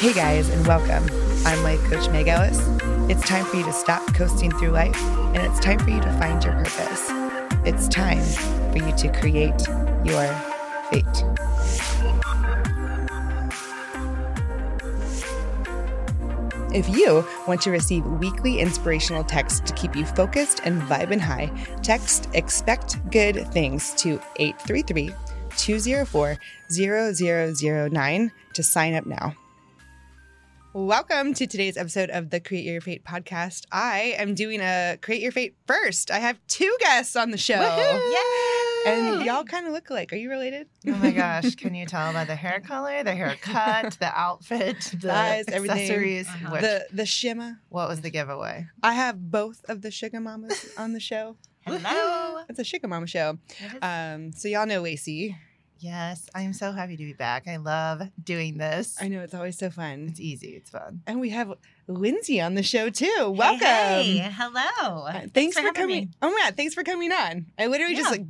Hey guys, and welcome. I'm Life Coach Meg Ellis. It's time for you to stop coasting through life, and it's time for you to find your purpose. It's time for you to create your fate. If you want to receive weekly inspirational texts to keep you focused and vibing high, text Expect Good Things to 833 204 0009 to sign up now. Welcome to today's episode of the Create Your Fate podcast. I am doing a Create Your Fate first. I have two guests on the show. Yeah. And y'all kind of look alike. Are you related? Oh my gosh, can you tell by the hair color, the haircut, the outfit, the Eyes, everything. accessories? Uh-huh. The the shimmer. what was the giveaway? I have both of the Sugar Mamas on the show. Hello. It's a Sugar Mama show. Um, so y'all know Lacey. Yes, I am so happy to be back. I love doing this. I know it's always so fun. It's easy. It's fun. And we have Lindsay on the show too. Welcome. Hey, hey, hello. Uh, thanks, for, having coming. me. Oh my god, thanks for coming on. I literally just like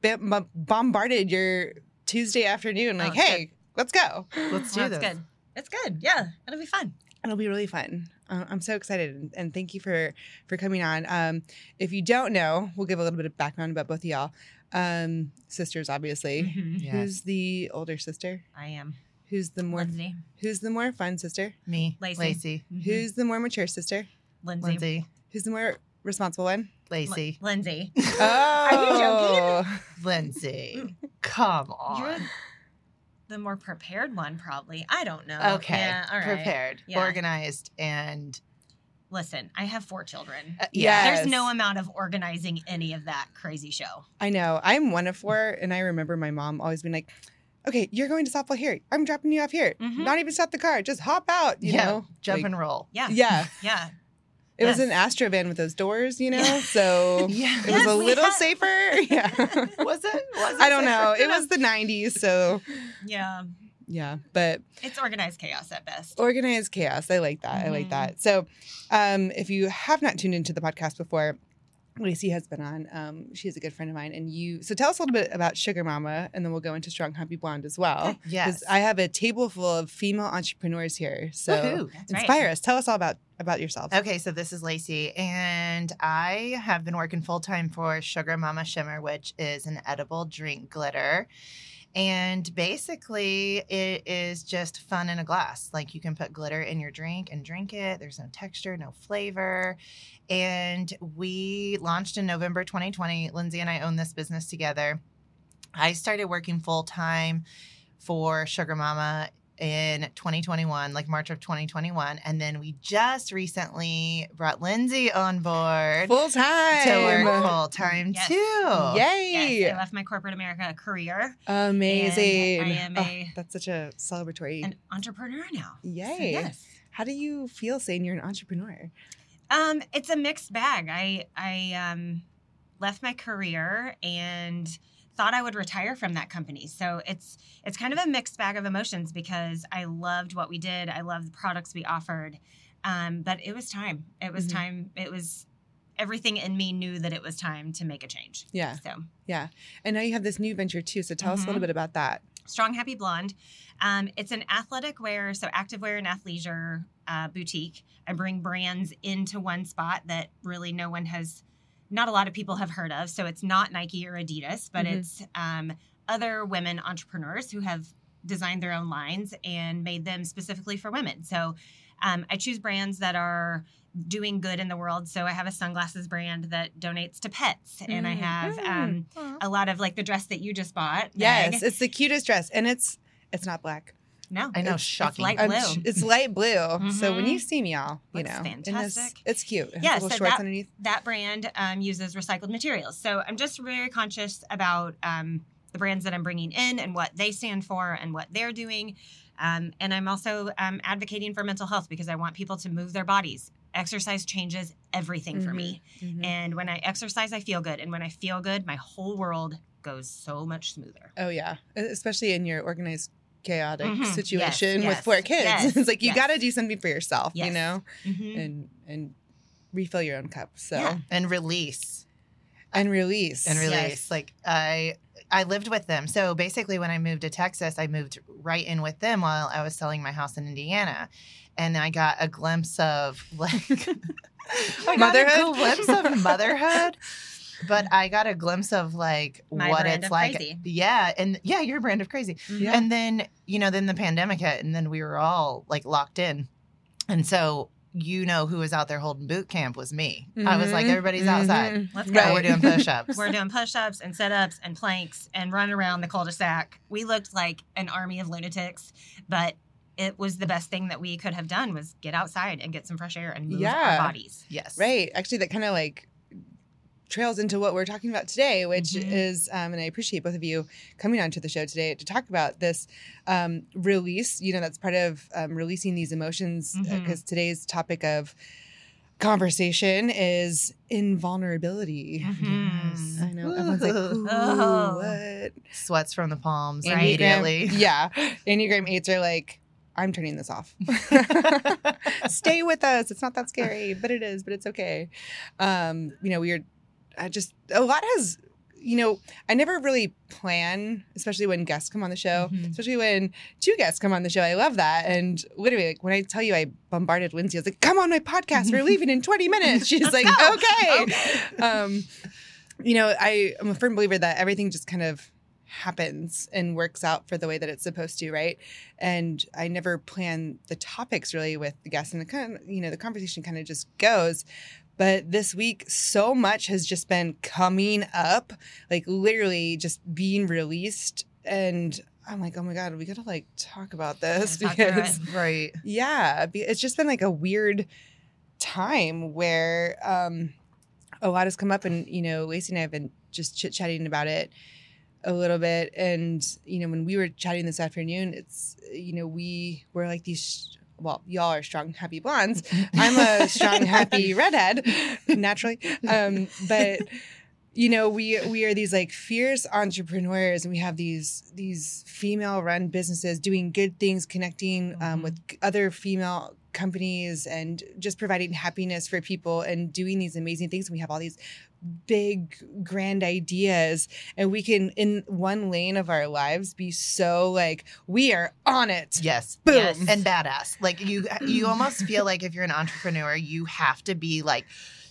b- bombarded your Tuesday afternoon. Like, Oh, hey, let's go. Let's do Well, this. it's good. It's good. Yeah, it'll be fun. It'll be really fun. Uh, I'm so excited, and- and thank you for for coming on. Um, if you don't know, we'll give a little bit of background about both of y'all. Um, sisters, obviously. Mhm. Yes. Who's the older sister? I am Who's the more Lindsay. Who's the more fun sister? Me, Lacey. Lacey, Mhm. Who's the more mature sister? Lindsay? Lindsay, Who's the more responsible one? Lacey, Lindsay. Oh, Lindsay. Come on. You're the more prepared one, probably. I don't know. Okay, Yeah, all right. prepared, Yeah. organized, and Listen, I have four children. uh, Yeah. yeah. There's no amount of organizing any of that crazy show. I know. I'm one of four, and I remember my mom always being like, "Okay, you're going to softball here. I'm dropping you off here. Mhm. Not even stop the car. Just hop out." You yeah, know, jump Like, and roll. Yeah. yeah. Yeah. It was an Yes. Astro van with those doors, you know, Yeah. so Yeah. it was Yes, a little had- safer. Yeah. Was it? Was it I don't know. It was the 90s, so Yeah. Yeah. But It's organized chaos at best. organized chaos. I like that. I like Mhm. that. So, um, if you have not tuned into the podcast before, Lacey has been on. Um, she is a good friend of mine, and you. So tell us a little bit about Sugar Mama, and then we'll go into Strong Happy Blonde as well. Yes. I have a table full of female entrepreneurs here. So. That's right. inspire us. Tell us all about about yourself. Okay, so this is Lacey, and I have been working full time for Sugar Mama Shimmer, which is an edible drink glitter. And basically, it is just fun in a glass. Like you can put glitter in your drink and drink it. There's no texture, no flavor. And we launched in November 2020. Lindsay and I own this business together. I started working full time for Sugar Mama in 2021, like March of 2021. And then we just recently brought Lindsay on board Full time. to work full time Yes. too. Yay! Yes, I left my corporate America career. Amazing. And I am Oh, a- that's such a celebratory. An entrepreneur now. So, Yay. yes. How do you feel saying you're an entrepreneur? Um, it's a mixed bag. I I um left my career and thought I would retire from that company. So it's it's kind of a mixed bag of emotions because I loved what we did. I loved the products we offered. Um, but it was time. It was Mhm. time. It was everything in me knew that it was time to make a change. Yeah. So yeah, And now you have this new venture too. So tell us a little Mhm. bit about that. Strong Happy Blonde. Um, it's an athletic wear, so activewear and athleisure uh, boutique. I bring brands into one spot that really no one has, not a lot of people have heard of. So it's not Nike or Adidas, but Mhm. it's um, other women entrepreneurs who have designed their own lines and made them specifically for women. So um, I choose brands that are doing good in the world. So I have a sunglasses brand that donates to pets, and I Mm. have um, a lot of like the dress that you just bought. Yes, Meg. it's the cutest dress, and it's it's not black. No, I know, it's, shocking. It's light I'm blue. ch- it's light blue. So when you see me, y'all, you Looks know, in this- fantastic. it's cute. It Yeah, little so shorts that- underneath. that brand um, uses recycled materials. So I'm just very conscious about um, the brands that I'm bringing in and what they stand for and what they're doing. Um, and I'm also um, advocating for mental health because I want people to move their bodies. Exercise changes everything for me. Mhm. And when I exercise, I feel good. And when I feel good, my whole world goes so much smoother. Oh yeah, especially in your organized chaotic Mhm. situation Yes, with yes, four kids. yes, it's like you yes. got to do something for yourself, you Yes. know, Mhm. and and refill your own cup. So Yeah. and release and release and release. Yes. Like I, I lived with them. So basically, when I moved to Texas, I moved right in with them while I was selling my house in Indiana, and I got a glimpse of like I got a Motherhood? glimpse of motherhood. But I got a glimpse of like My what brand it's of like. crazy. Yeah, and yeah, your brand of crazy. Yeah. And then, you know, then the pandemic hit and then we were all like locked in. And so, you know, who was out there holding boot camp was me. I was like, Mhm, everybody's outside. mhm. Let's go. Right. we're doing push ups. We're doing push-ups and sit-ups and planks and running around the cul-de-sac. We looked like an army of lunatics, but it was the best thing that we could have done was get outside and get some fresh air and move Yeah. our bodies. yes. Right. Actually, that kind of like trails into what we're talking about today, which Mhm. is, um, and I appreciate both of you coming onto the show today to talk about this um, release. You know, that's part of um, releasing these emotions because today's topic of conversation is invulnerability. Mhm. I know everyone's like, Ooh. Ooh, Oh. what? Sweats from the palms Right. immediately. Enneagram, yeah. Enneagram eights are like, I'm turning this off. Stay with us. It's not that scary, but it is, but it's okay. Um, you know, we are I just a lot has you know, I never really plan, especially when guests come on the show, Mhm. especially when two guests come on the show. I love that. And literally, like when I tell you I bombarded Lindsay, I was like, come on my podcast. We're leaving in 20 minutes. She's like, go. okay. Um, you know, I am a firm believer that everything just kind of happens and works out for the way that it's supposed to, right? And I never plan the topics really with the guests, and the kind of, you know the conversation kind of just goes. But this week, so much has just been coming up, like literally just being released, and I'm like, oh my god, we gotta like talk about this because right. yeah, it's just been like a weird time where um, a lot has come up, and you know, Lacey and I have been just chit chatting about it a little bit, and you know, when we were chatting this afternoon, it's you know, we were like these. Well, y'all are strong, happy blondes. I'm a strong, happy redhead, naturally. Um, but you know, we we are these like fierce entrepreneurs, and we have these these female run businesses doing good things, connecting um, Mhm. with other female companies, and just providing happiness for people, and doing these amazing things. And we have all these big grand ideas and we can in one lane of our lives be so like we are on it Yes. boom Yes. and badass. Like you you almost feel like if you're an entrepreneur, you have to be like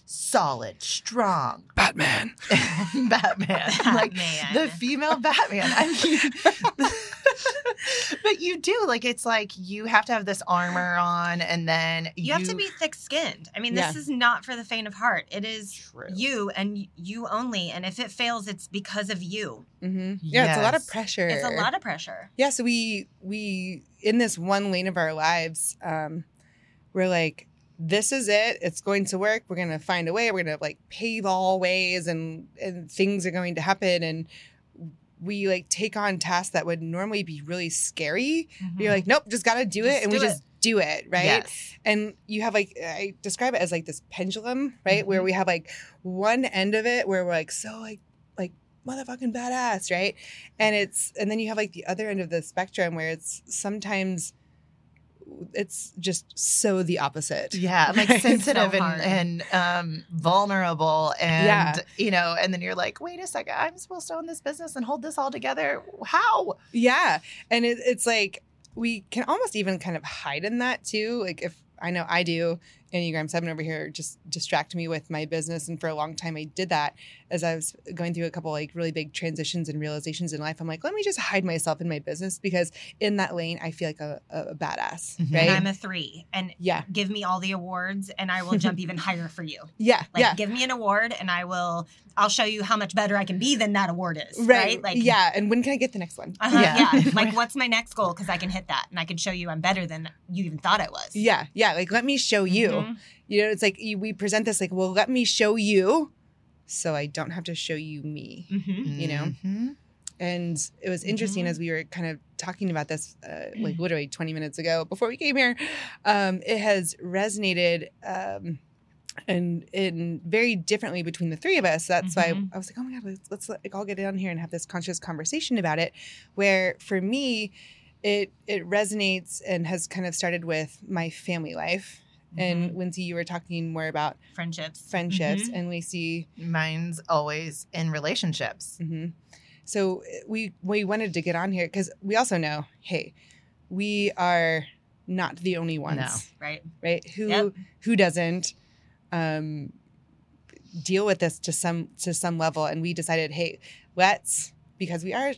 solid, strong. batman Batman. Like the female Batman. I mean But you do like it's like you have to have this armor on and then you have to be thick-skinned. I mean, this Yeah. is not for the faint of heart. It is True. you and you only. And if it fails, it's because of you. Mm-hmm. yeah it's a lot of pressure It's a lot of pressure. yeah so we we in this one lane of our lives um we're like this is it it's going to work we're going to find a way we're going to like pave all ways and and things are going to happen and we like take on tasks that would normally be really scary you're like nope just got to do Mm-hmm. Just it and we it. just do it right Yes. and you have like i describe it as like this pendulum right where Mhm. we have like one end of it where we're like so like like motherfucking badass right and it's and then you have like the other end of the spectrum where it's sometimes it's just so the opposite Yeah, like Right? sensitive So and, and um, vulnerable, and Yeah. you know, and then you're like, wait a second, I'm supposed to own this business and hold this all together. How? yeah and it, it's like we can almost even kind of hide in that too like if i know i do enneagram 7 over here just distract me with my business and for a long time i did that as i was going through a couple like really big transitions and realizations in life i'm like let me just hide myself in my business because in that lane i feel like a, a, a badass Mhm. right And I'm a three. And yeah give me all the awards and I will jump even higher for you. yeah Like yeah give me an award and I will I'll show you how much better I can be than that award is. right, Right? Like yeah and when can i get the next one uh-huh, Yeah. yeah. Like what's my next goal? Because I can hit that and I can show you I'm better than you even thought I was. yeah yeah like let me show you Mhm. you know it's like you, we present this like well let me show you so i don't have to show you me Mhm. You know? Mhm. And it was interesting Mhm. as we were kind of talking about this, uh, like literally 20 minutes ago before we came here. Um, it has resonated um, and in very differently between the three of us. That's why Mhm. I was like, oh my God, let's, let's like, all get down here and have this conscious conversation about it. Where for me, it it resonates and has kind of started with my family life. And Mm-hmm. Lindsay, you were talking more about Friendships. friendships, Mhm. and Lacey, Mine's always in relationships. hmm So uh, we we wanted to get on here because we also know, hey, we are not the only ones, No. Right. right? Who Yep. who doesn't um, deal with this to some to some level? And we decided, hey, let's because we are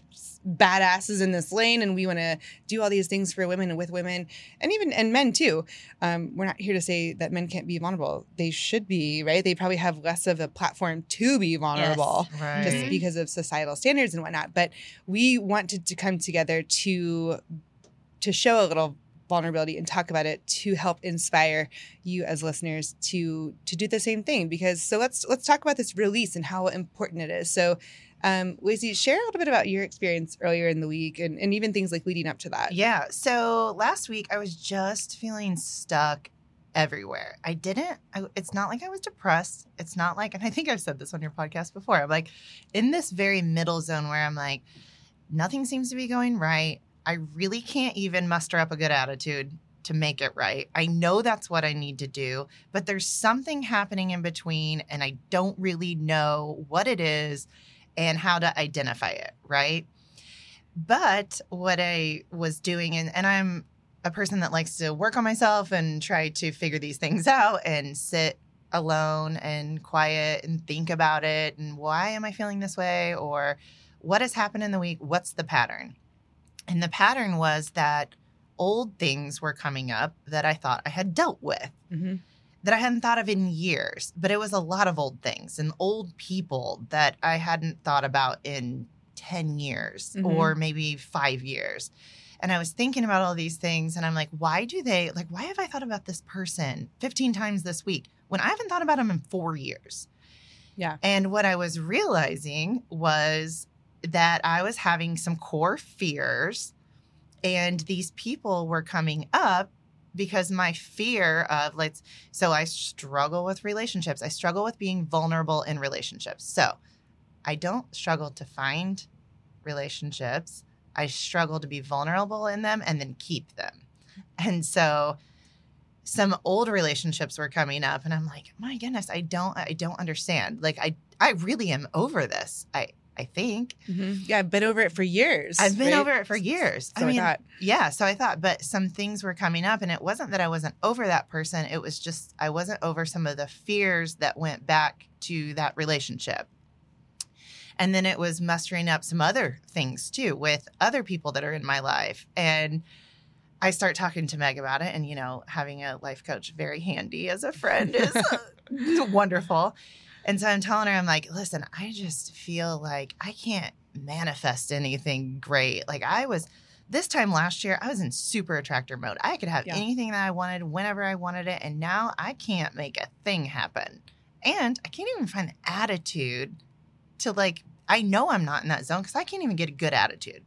badasses in this lane and we want to do all these things for women and with women and even and men too um, we're not here to say that men can't be vulnerable they should be right they probably have less of a platform to be vulnerable Right. just because of societal standards and whatnot. But we wanted to come together to to show a little vulnerability and talk about it to help inspire you as listeners to to do the same thing. Because so let's let's talk about this release and how important it is. So. Um, Lacey, share a little bit about your experience earlier in the week and, and even things like leading up to that. Yeah. So last week I was just feeling stuck everywhere. I didn't, I, it's not like I was depressed. It's not like, and I think I've said this on your podcast before. I'm like in this very middle zone where I'm like, nothing seems to be going right. I really can't even muster up a good attitude to make it right. I know that's what I need to do, but there's something happening in between and I don't really know what it is and how to identify it, right? But what I was doing, and, and I'm a person that likes to work on myself and try to figure these things out and sit alone and quiet and think about it and why am I feeling this way or what has happened in the week? What's the pattern? And the pattern was that old things were coming up that I thought I had dealt with Mm-hmm. That I hadn't thought of in years, but it was a lot of old things and old people that I hadn't thought about in 10 years Mhm. or maybe five years. And I was thinking about all these things and I'm like, why do they, like, why have I thought about this person 15 times this week when I haven't thought about them in four years? Yeah. And what I was realizing was that I was having some core fears and these people were coming up because my fear of let's so I struggle with relationships. I struggle with being vulnerable in relationships. So I don't struggle to find relationships. I struggle to be vulnerable in them and then keep them. And so some old relationships were coming up and I'm like, my goodness, I don't I don't understand. Like I I really am over this. I I think. Mm-hmm. Yeah, I've been over it for years. I've been right? over it for years. So I mean, thought, yeah, so I thought, but some things were coming up, and it wasn't that I wasn't over that person. It was just I wasn't over some of the fears that went back to that relationship. And then it was mustering up some other things too with other people that are in my life. And I start talking to Meg about it. And, you know, having a life coach very handy as a friend is uh, wonderful. And so I'm telling her, I'm like, listen, I just feel like I can't manifest anything great. Like I was this time last year, I was in super attractor mode. I could have Yeah. anything that I wanted whenever I wanted it. And now I can't make a thing happen. And I can't even find the attitude to like, I know I'm not in that zone because I can't even get a good attitude.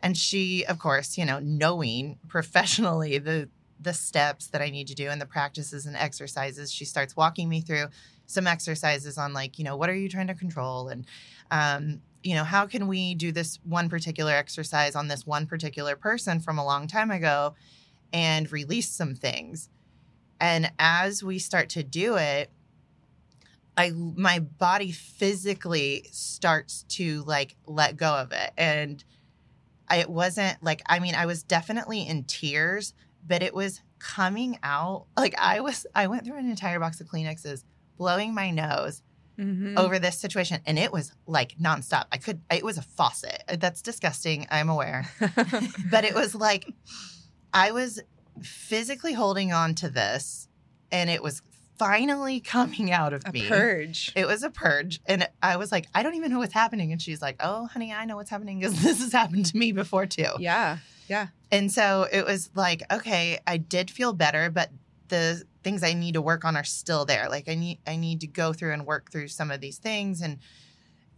And she, of course, you know, knowing professionally the the steps that I need to do and the practices and exercises, she starts walking me through some exercises on like, you know, what are you trying to control and um, you know, how can we do this one particular exercise on this one particular person from a long time ago and release some things. And as we start to do it, I my body physically starts to like let go of it. And I, it wasn't like I mean, I was definitely in tears, but it was coming out like I was I went through an entire box of Kleenexes, blowing my nose Mhm. over this situation and it was like nonstop. I could it was a faucet. That's disgusting, I'm aware. but it was like I was physically holding on to this and it was finally coming out of a me. purge. It was a purge. And I was like, I don't even know what's happening. And she's like, Oh, honey, I know what's happening because this has happened to me before too. Yeah, yeah. And so it was like, okay, I did feel better, but the things I need to work on are still there. Like I need I need to go through and work through some of these things and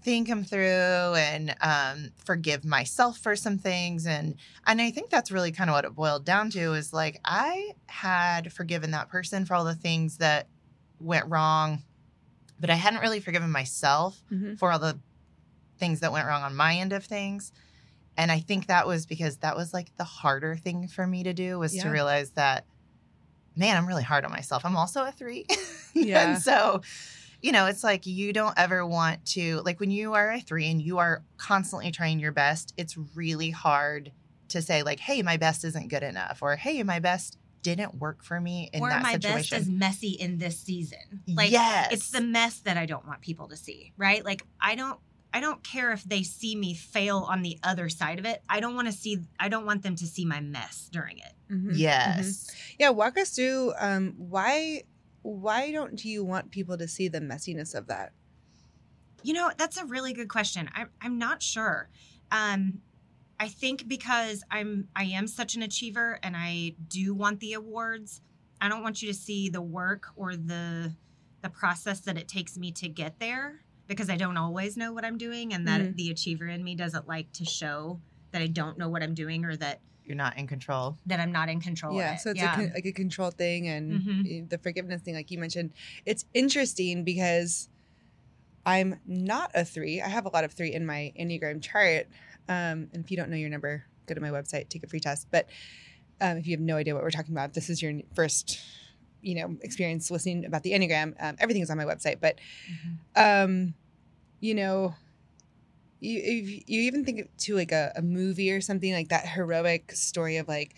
think them through and um, forgive myself for some things and and I think that's really kind of what it boiled down to is like I had forgiven that person for all the things that went wrong, but I hadn't really forgiven myself Mhm. for all the things that went wrong on my end of things. And I think that was because that was like the harder thing for me to do was Yeah. to realize that, man, I'm really hard on myself. I'm also a three. Yeah. and so you know, it's like you don't ever want to, like when you are a three and you are constantly trying your best, it's really hard to say, like, hey, my best isn't good enough, or hey, my best didn't work for me in or that my situation. best is messy in this season. Like yes. it's the mess that I don't want people to see, right? Like I don't I don't care if they see me fail on the other side of it. I don't want to see I don't want them to see my mess during it. Mhm. yes. Yeah, walk us through um, why why don't you want people to see the messiness of that? You know, that's a really good question. I'm I'm not sure. Um I think because I'm I am such an achiever and I do want the awards. I don't want you to see the work or the the process that it takes me to get there because I don't always know what I'm doing and that Mhm. the achiever in me doesn't like to show that I don't know what I'm doing or that You're not in control. that I'm not in control yeah, of it. so it's yeah. A, con- like a control thing and Mhm. uh, the forgiveness thing, like you mentioned. It's interesting because I'm not a three. I have a lot of three in my Enneagram chart. Um, and if you don't know your number, go to my website, take a free test. But um, if you have no idea what we're talking about, this is your first, you know, experience listening about the Enneagram. Um, everything is on my website. But Mhm. um, you know, you if you even think to like a, a movie or something like that heroic story of like,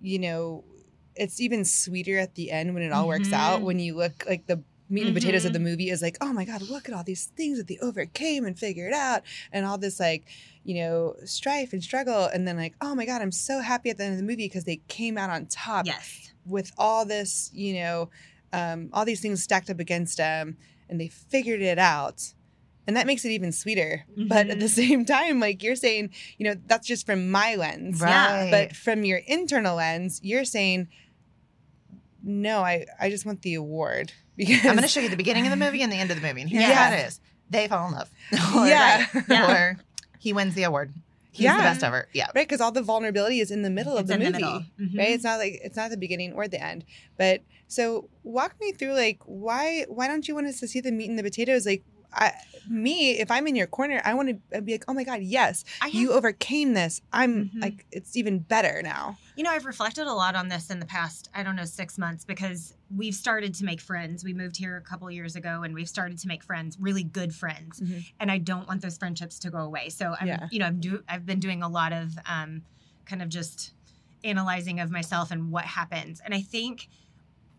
you know, it's even sweeter at the end when it all works out. Mhm. When you look like the meat and potatoes of the movie is like, oh my god, look at all these things that they overcame and figured out, and all this like, you know, strife and struggle, and then like, oh my god, I'm so happy at the end of the movie because they came out on top yes. with all this, you know, um, all these things stacked up against them, and they figured it out. And that makes it even sweeter. But at the Mhm. same time, like you're saying, you know, that's just from my lens. Right. But from your internal lens, you're saying, no, I, I just want the award. Because I'm going to show you the beginning of the movie and the end of the movie. And here's Yeah. how it is. They fall in love. or, Yeah. Yeah. Or he wins the award. He's Yeah. the best ever. Yeah. right? Because all the vulnerability is in the middle of It's the in the movie. middle. Mhm. right it's not like it's not the beginning or the end but so walk me through like why why don't you want us to see the meat and the potatoes like I, me if i'm in your corner i want to be like oh my god yes have, you overcame this i'm Mhm. like it's even better now You know, I've reflected a lot on this in the past, I don't know, six months because we've started to make friends. We moved here a couple years ago and we've started to make friends, really good friends. Mhm. And I don't want those friendships to go away. So I'm, Yeah. you know, I'm do, I've been doing a lot of um, kind of just analyzing of myself and what happens. And I think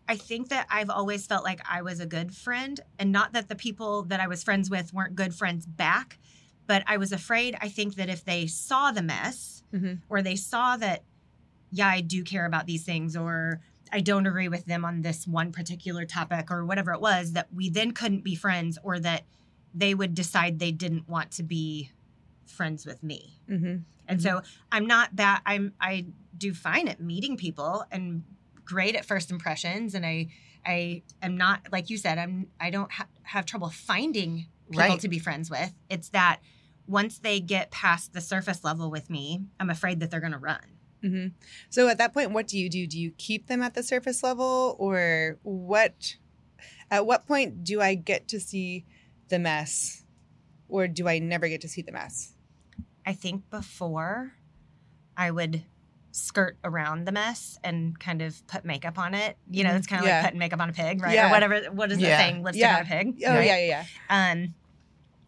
I think that I've always felt like I was a good friend and not that the people that I was friends with weren't good friends back, but I was afraid I think that if they saw the mess Mhm. or they saw that yeah, I do care about these things or I don't agree with them on this one particular topic or whatever it was that we then couldn't be friends or that they would decide they didn't want to be friends with me. mm-hmm. And so I'm not bad. I'm I do fine at meeting people and great at first impressions. And I I am not like you said. I'm I don't ha- have trouble finding people Right. to be friends with. It's that once they get past the surface level with me, I'm afraid that they're going to run. Mm-hmm. so at that point what do you do do you keep them at the surface level or what at what point do i get to see the mess or do i never get to see the mess I think before I would skirt around the mess and kind of put makeup on it. You know, Mhm. it's kind of Yeah. like putting makeup on a pig, right? Yeah. Or whatever. What is Yeah. the saying? Lipstick Yeah. on a pig. oh right? yeah yeah yeah um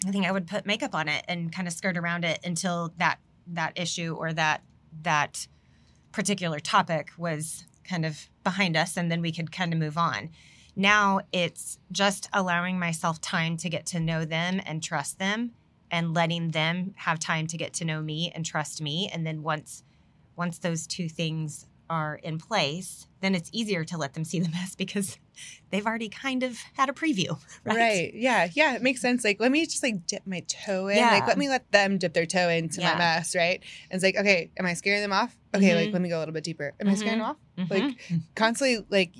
i think i would put makeup on it and kind of skirt around it until that that issue or that that particular topic was kind of behind us and then we could kind of move on now it's just allowing myself time to get to know them and trust them and letting them have time to get to know me and trust me and then once once those two things are in place then it's easier to let them see the mess because they've already kind of had a preview right, Right. Yeah. Yeah. It makes sense. Like, let me just like dip my toe in. Yeah. Like, let me let them dip their toe into Yeah. my mess. Right. And it's like, okay, am I scaring them off? Okay. Like, Mhm. let me go a little bit deeper. Am I scaring them off? Mhm. Like, constantly, like,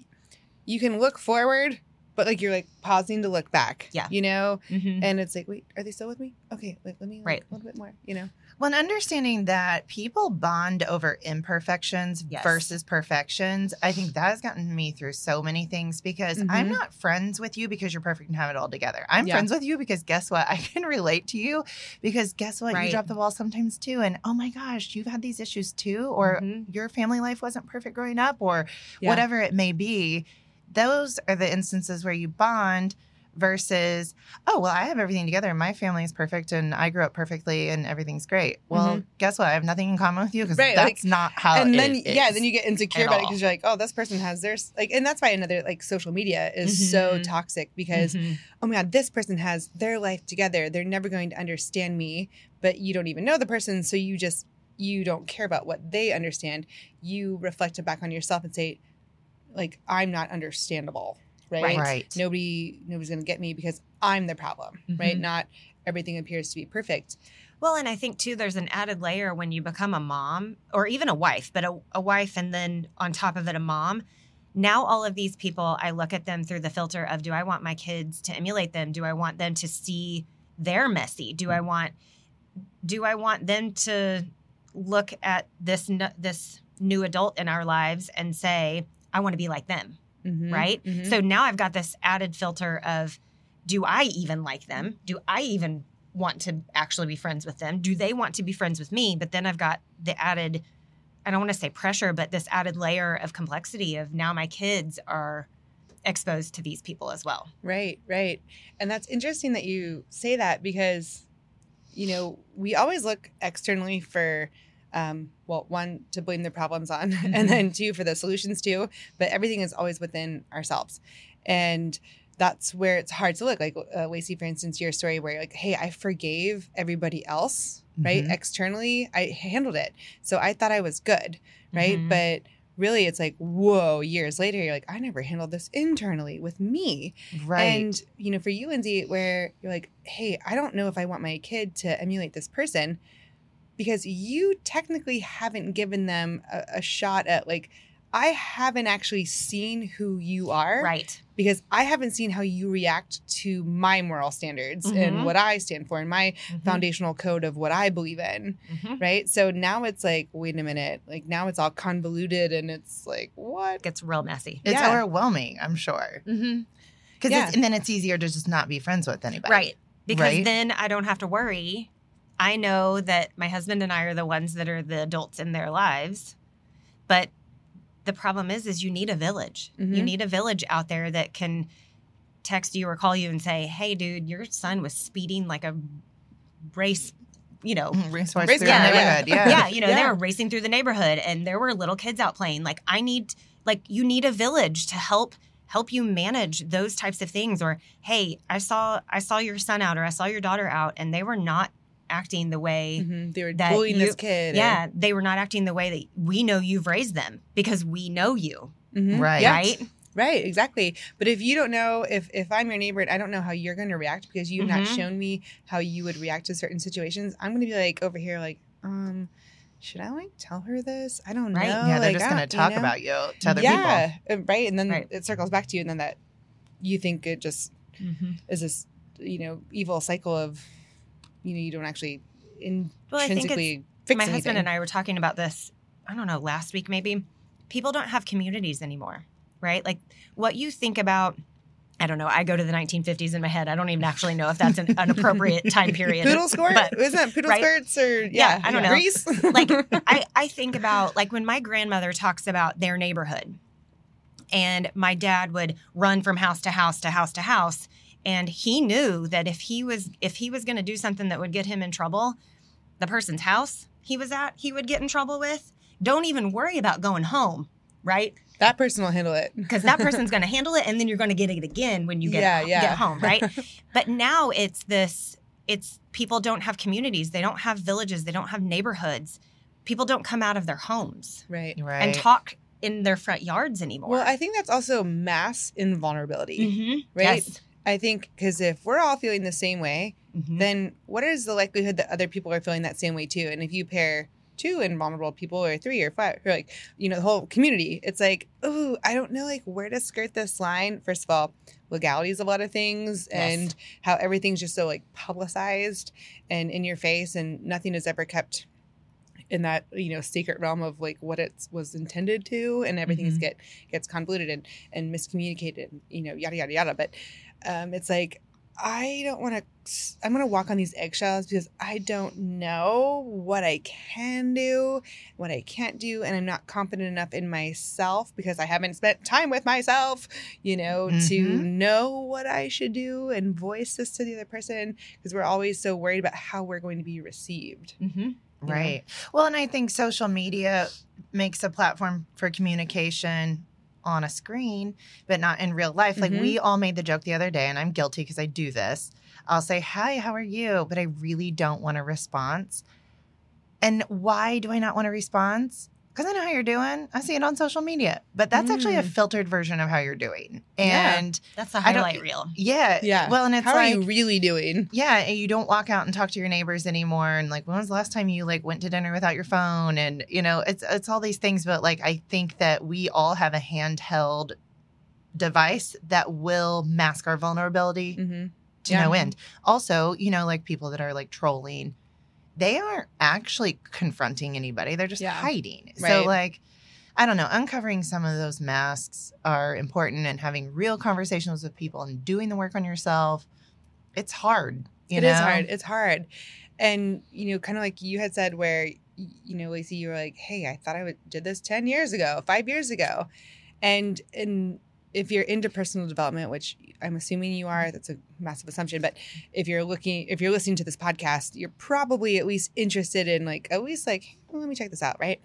you can look forward, but like you're like pausing to look back. Yeah. You know? Mhm. And it's like, wait, are they still with me? Okay. Like, let me, like, Right. a little bit more, you know? Well, and understanding that people bond over imperfections Yes. versus perfections, I think that has gotten me through so many things because I'm Mhm. not friends with you because you're perfect and have it all together. I'm Yeah. friends with you because guess what? I can relate to you because guess what? You drop the ball sometimes too. And oh my gosh, you've had these issues too, or Mhm. your family life wasn't perfect growing up, or Yeah. whatever it may be. Those are the instances where you bond versus, oh, well, I have everything together and my family is perfect and I grew up perfectly and everything's great. Well, guess what? I have nothing in common with you because Right, that's like- not how and then yeah then you get insecure about it because you're like oh this person has theirs like and that's why another like social media is so Mhm. toxic because Mhm. oh my god this person has their life together they're never going to understand me but you don't even know the person so you just you don't care about what they understand you reflect it back on yourself and say like i'm not understandable right, Right. Right. nobody nobody's going to get me because i'm the problem right Mhm. not everything appears to be perfect Well, and I think too, there's an added layer when you become a mom or even a wife, but a, a wife and then on top of it, a mom. Now, all of these people, I look at them through the filter of do I want my kids to emulate them? Do I want them to see they're messy? Do I want do I want them to look at this this new adult in our lives and say I want to be like them? Mhm. right? Mhm. So now I've got this added filter of do I even like them? Do I even want to actually be friends with them? Do they want to be friends with me? But then I've got the added, I don't want to say pressure, but this added layer of complexity of now my kids are exposed to these people as well. Right, right. And that's interesting that you say that because, you know, we always look externally for, um, well, one, to blame the problems on, Mhm. and then two, for the solutions too. But everything is always within ourselves. And that's where it's hard to look. Like, uh, Lacey, for instance, your story where like, hey, I forgave everybody else, right? Mhm. Externally, I handled it. So I thought I was good, right? Mhm. But really, it's like, whoa, years later, you're like, I never handled this internally with me. right. And you know, for you, Lindsay, where you're like, "Hey, I don't know if I want my kid to emulate this person," because you technically haven't given them a, a shot at like, I haven't actually seen who you are, Right. Because I haven't seen how you react to my moral standards and Mhm. what I stand for and my Mhm. foundational code of what I believe in, Mhm. right? So now it's like, wait a minute, like now it's all convoluted and it's like, what? Gets real messy. it's yeah. overwhelming, I'm sure. Mm-hmm. Because Yeah. and then it's easier to just not be friends with anybody. Right. Because Right? then I don't have to worry. I know that my husband and I are the ones that are the adults in their lives. But the problem is is you need a village. You Mhm. need a village out there that can text you or call you and say, "Hey dude, your son was speeding like a race, you know, Resource Raise through gun, the yeah. neighborhood. Yeah. yeah, you know, they were racing through the neighborhood and there were little kids out playing. Like I need like you need a village to help help you manage those types of things or hey, I saw I saw your son out or I saw your daughter out and they were not acting the way Mhm. They were That bullying you- this kid. or- yeah, they were not acting the way that we know you've raised them because we know you, Mhm. Right. Yeah. right? Right, exactly. But if you don't know if if I'm your neighbor and I don't know how you're going to react because you've not Mhm. shown me how you would react to certain situations, I'm going to be like over here like, um, should I like tell her this? I don't Right. know. Yeah, they're Like, just going don't- to you talk know? about you to other yeah, uh, right. And then Right. it circles back to you, and then that you think it just is this you know evil cycle of you know you don't actually Well, I think intrinsically fix my anything. husband and I were talking about this, I don't know, last week maybe. People don't have communities anymore, right? Like what you think about, I don't know, I go to the 1950s in my head. I don't even actually know if that's an, an appropriate time period. Poodle? But Isn't that poodle right? skirts or yeah? Yeah, I don't know. Grease? like I, I think about like when my grandmother talks about their neighborhood and my dad would run from house to house to house to house and he knew that if he was if he was going to do something that would get him in trouble the person's house he was at he would get in trouble with don't even worry about going home right that person will handle it. because that person's going to handle it and then you're going to get it again when you get, Yeah, yeah. get home right but now it's this it's people don't have communities they don't have villages they don't have neighborhoods people don't come out of their homes Right. Right. and talk in their front yards anymore Well, I think that's also mass invulnerability, Mhm. right? Yes. I think because if we're all feeling the same way, Mhm. then what is the likelihood that other people are feeling that same way too? And if you pair two invulnerable people or three or five or like you know the whole community it's like oh i don't know like where to skirt this line first of all legalities of a lot of things Yes. and how everything's just so like publicized and in your face and nothing is ever kept in that you know secret realm of like what it was intended to and everything's Mhm. get gets convoluted and and miscommunicated you know yada yada yada but um it's like I don't want to. I'm going to walk on these eggshells because I don't know what I can do, what I can't do, and I'm not confident enough in myself because I haven't spent time with myself, you know, to Mhm. know what I should do and voice this to the other person because we're always so worried about how we're going to be received. Mm-hmm. know? Right. Well, and I think social media makes a platform for communication on a screen, but not in real life. Like Mhm. we all made the joke the other day, and I'm guilty because I do this. I'll say, Hi, how are you? But I really don't want a response. And why do I not want a response? Because I know how you're doing. I see it on social media, but that's actually a Mm. filtered version of how you're doing. Yeah. And That's the I don't- highlight reel. yeah, Yeah. Well, and it's like, how like, are you really doing? yeah, and you don't walk out and talk to your neighbors anymore. And like, when was the last time you like went to dinner without your phone? And you know, it's it's all these things. But like, I think that we all have a handheld device that will mask our vulnerability Mm-hmm. to Yeah. no end. Also, you know, like people that are like trolling, they aren't actually confronting anybody. They're just Yeah. hiding. So like. I don't know. Uncovering some of those masks are important, and having real conversations with people and doing the work on yourself. It's hard. You It know? is hard. It's hard. And, you know, kind of like you had said, where, you know, Lacey, you were like, hey, I thought I would, did this 10 years ago, five years ago. And, and if you're into personal development, which I'm assuming you are, that's a massive assumption. But if you're looking, if you're listening to this podcast, you're probably at least interested in like, at least like, well, let me check this out, right?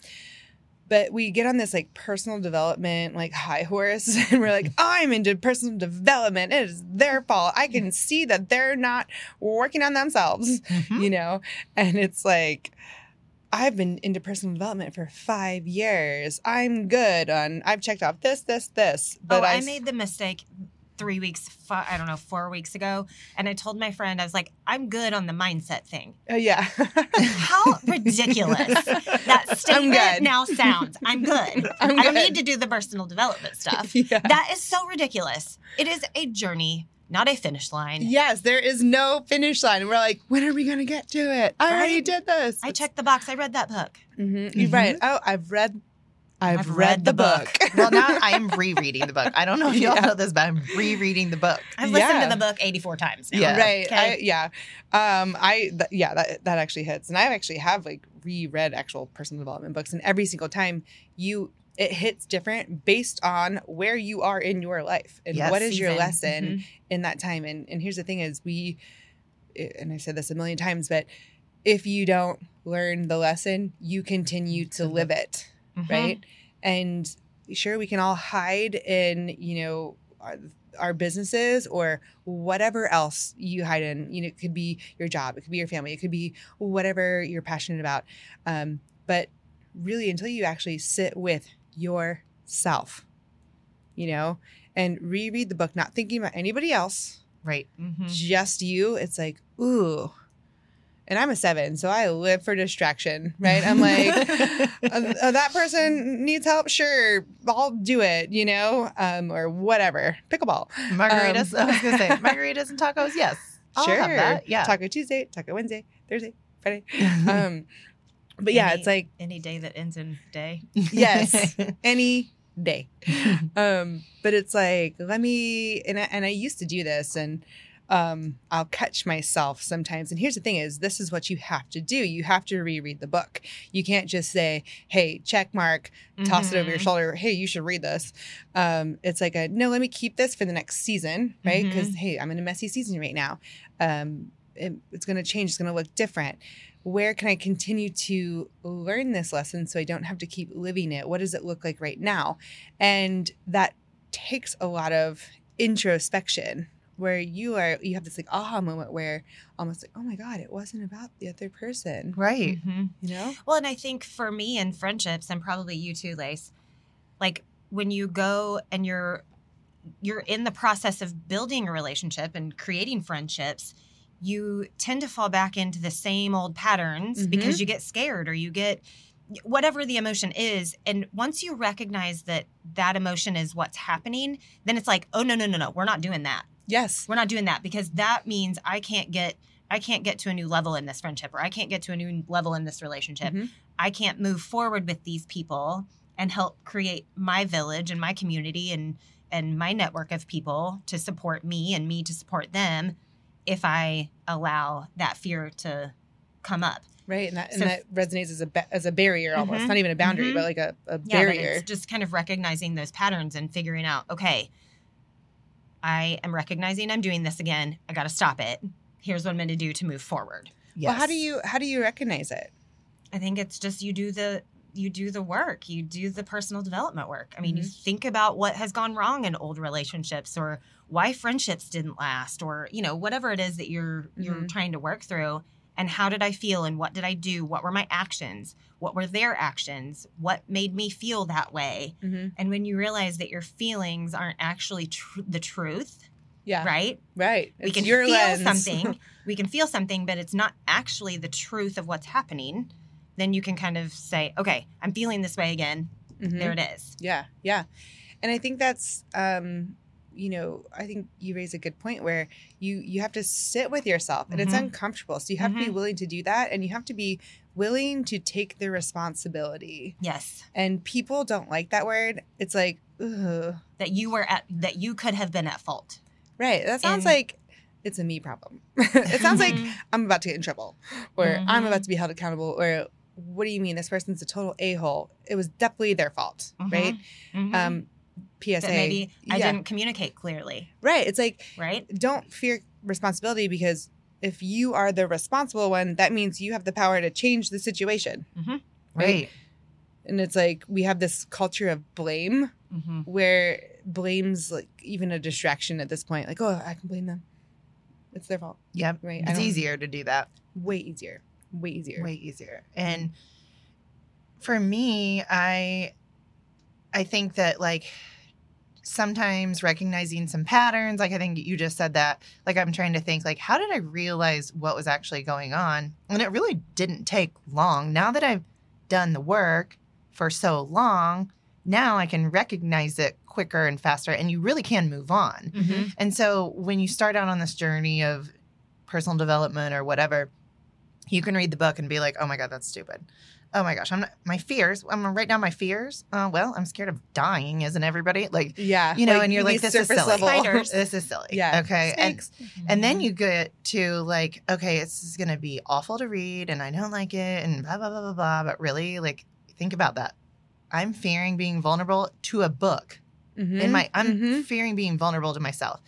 But we get on this like personal development, like high horse, and we're like, I'm into personal development. It is their fault. I can see that they're not working on themselves, Mhm. you know? And it's like, I've been into personal development for five years. I'm good on, I've checked off this, this, this. oh, I made the mistake three weeks, fi- I don't know, four weeks ago. And I told my friend, I was like, I'm good on the mindset thing. Oh, yeah. How ridiculous that statement now sounds. I'm good. I'm I don't good. need to do the personal development stuff. yeah. That is so ridiculous. It is a journey, not a finish line. Yes, there is no finish line. We're like, when are we going to get to it? I already did this. I checked the box. I read that book. Mm-hmm. You're right. Oh, I've read. I've, I've read, read the the book. book. well, now I am rereading the book. I don't know if y'all Yeah. know this, but I'm rereading the book. I've listened Yeah. to the book 84 times now. Yeah. right. I, yeah. Um. I. Th- yeah. That that actually hits, and I actually have like reread actual personal development books, and every single time you it hits different based on where you are in your life and Yes. what is your Season. lesson Mhm. in that time. And and here's the thing: is we, and I've said this a million times, but if you don't learn the lesson, you continue to live it. Mhm. right? And sure, we can all hide in, you know, our, our businesses or whatever else you hide in. You know, it could be your job, it could be your family, it could be whatever you're passionate about. Um, but really, until you actually sit with yourself, you know, and reread the book, not thinking about anybody else, Right. Mhm. just you, it's like, ooh. And I'm a seven, so I live for distraction, right? I'm like, uh, uh, that person needs help. Sure, I'll do it, you know, um, or whatever. Pickleball, margaritas. Um, I was gonna say margaritas and tacos. Yes, I'll sure. have that. Yeah. Taco Tuesday, Taco Wednesday, Thursday, Friday. Um, but yeah, Any- it's like Any day that ends in day. yes, any day. um, but it's like let me and I, and I used to do this and um, I'll catch myself sometimes. And here's the thing: is this is what you have to do. You have to reread the book. You can't just say, "Hey, check mark," toss it over your Mhm. shoulder. Hey, you should read this. Um, it's like a no. Let me keep this for the next season, right? Because Mhm. hey, I'm in a messy season right now. Um, it- it's going to change. It's going to look different. Where can I continue to learn this lesson so I don't have to keep living it? What does it look like right now? And that takes a lot of introspection where you are you have this like aha moment where almost like oh my god it wasn't about the other person right. Mhm. you know Well, and I think for me in friendships, and probably you too, Lace, like when you go and you're you're in the process of building a relationship and creating friendships, you tend to fall back into the same old patterns Mhm. because you get scared or you get whatever the emotion is. And once you recognize that that emotion is what's happening then it's like oh no no no no we're not doing that. Yes. We're not doing that because that means i can't get i can't get to a new level in this friendship or i can't get to a new level in this relationship. Mhm. i can't move forward with these people and help create my village and my community and and my network of people to support me and me to support them if I allow that fear to come up. Right, and that and that resonates as a ba- as a barrier almost, Mhm. not even a boundary, Mhm. but like a, a Yeah, barrier. it's just kind of recognizing those patterns and figuring out, okay, I am recognizing I'm doing this again. I got to stop it. Here's what I'm going to do to move forward. Well, how do you how do you recognize it? I think it's just you do the you do the work. You do the personal development work. I mean, you think about what has gone wrong in old relationships or why friendships didn't last or, you know, whatever it is that you're you're Mhm. trying to work through and how did I feel and what did I do? What were my actions? What were their actions? What made me feel that way? Mm-hmm. And when you realize that your feelings aren't actually tr- the truth, Yeah, right? right. we It's can feel lens. something we can feel something but it's not actually the truth of what's happening then you can kind of say okay i'm feeling this way again Mhm. there it is Yeah, yeah. And I think that's um you know, I think you raise a good point where you you have to sit with yourself and it's Mhm. uncomfortable. So you have to be Mhm. willing to do that and you have to be willing to take the responsibility. yes And people don't like that word. It's like, ugh. that you were at that you could have been at fault Right. That sounds And- like it's a me problem. it sounds like Mhm. I'm about to get in trouble or I'm Mhm. about to be held accountable or what do you mean this person's a total a-hole? It was definitely their fault, right? Um PSA. that maybe i yeah. didn't communicate clearly Right. It's like right don't fear responsibility because if you are the responsible one, that means you have the power to change the situation. Right. And it's like we have this culture of blame mm-hmm. where blame's like even a distraction at this point. Like, oh, I can blame them. It's their fault. Yep. Right. It's easier to do that. Way easier. Way easier. way easier and for me i i think that like sometimes recognizing some patterns like i think you just said that like i'm trying to think like how did i realize what was actually going on and it really didn't take long now that i've done the work for so long now i can recognize it quicker and faster and you really can move on Mm-hmm. and so when you start out on this journey of personal development or whatever, you can read the book and be like, "Oh my god, that's stupid." Oh my gosh, I'm not, my fears. I'm gonna write down my fears. Oh well, I'm scared of dying, isn't everybody? Like Yeah. you know, and you're like, "This is silly." Spiders. This is silly. Yeah. Okay. And Snakes. and then you get to like, okay, this is gonna be awful to read, and I don't like it, and blah blah blah blah blah. But really, like, think about that. I'm fearing being vulnerable to a book Mhm. in my I'm Mhm. fearing being vulnerable to myself.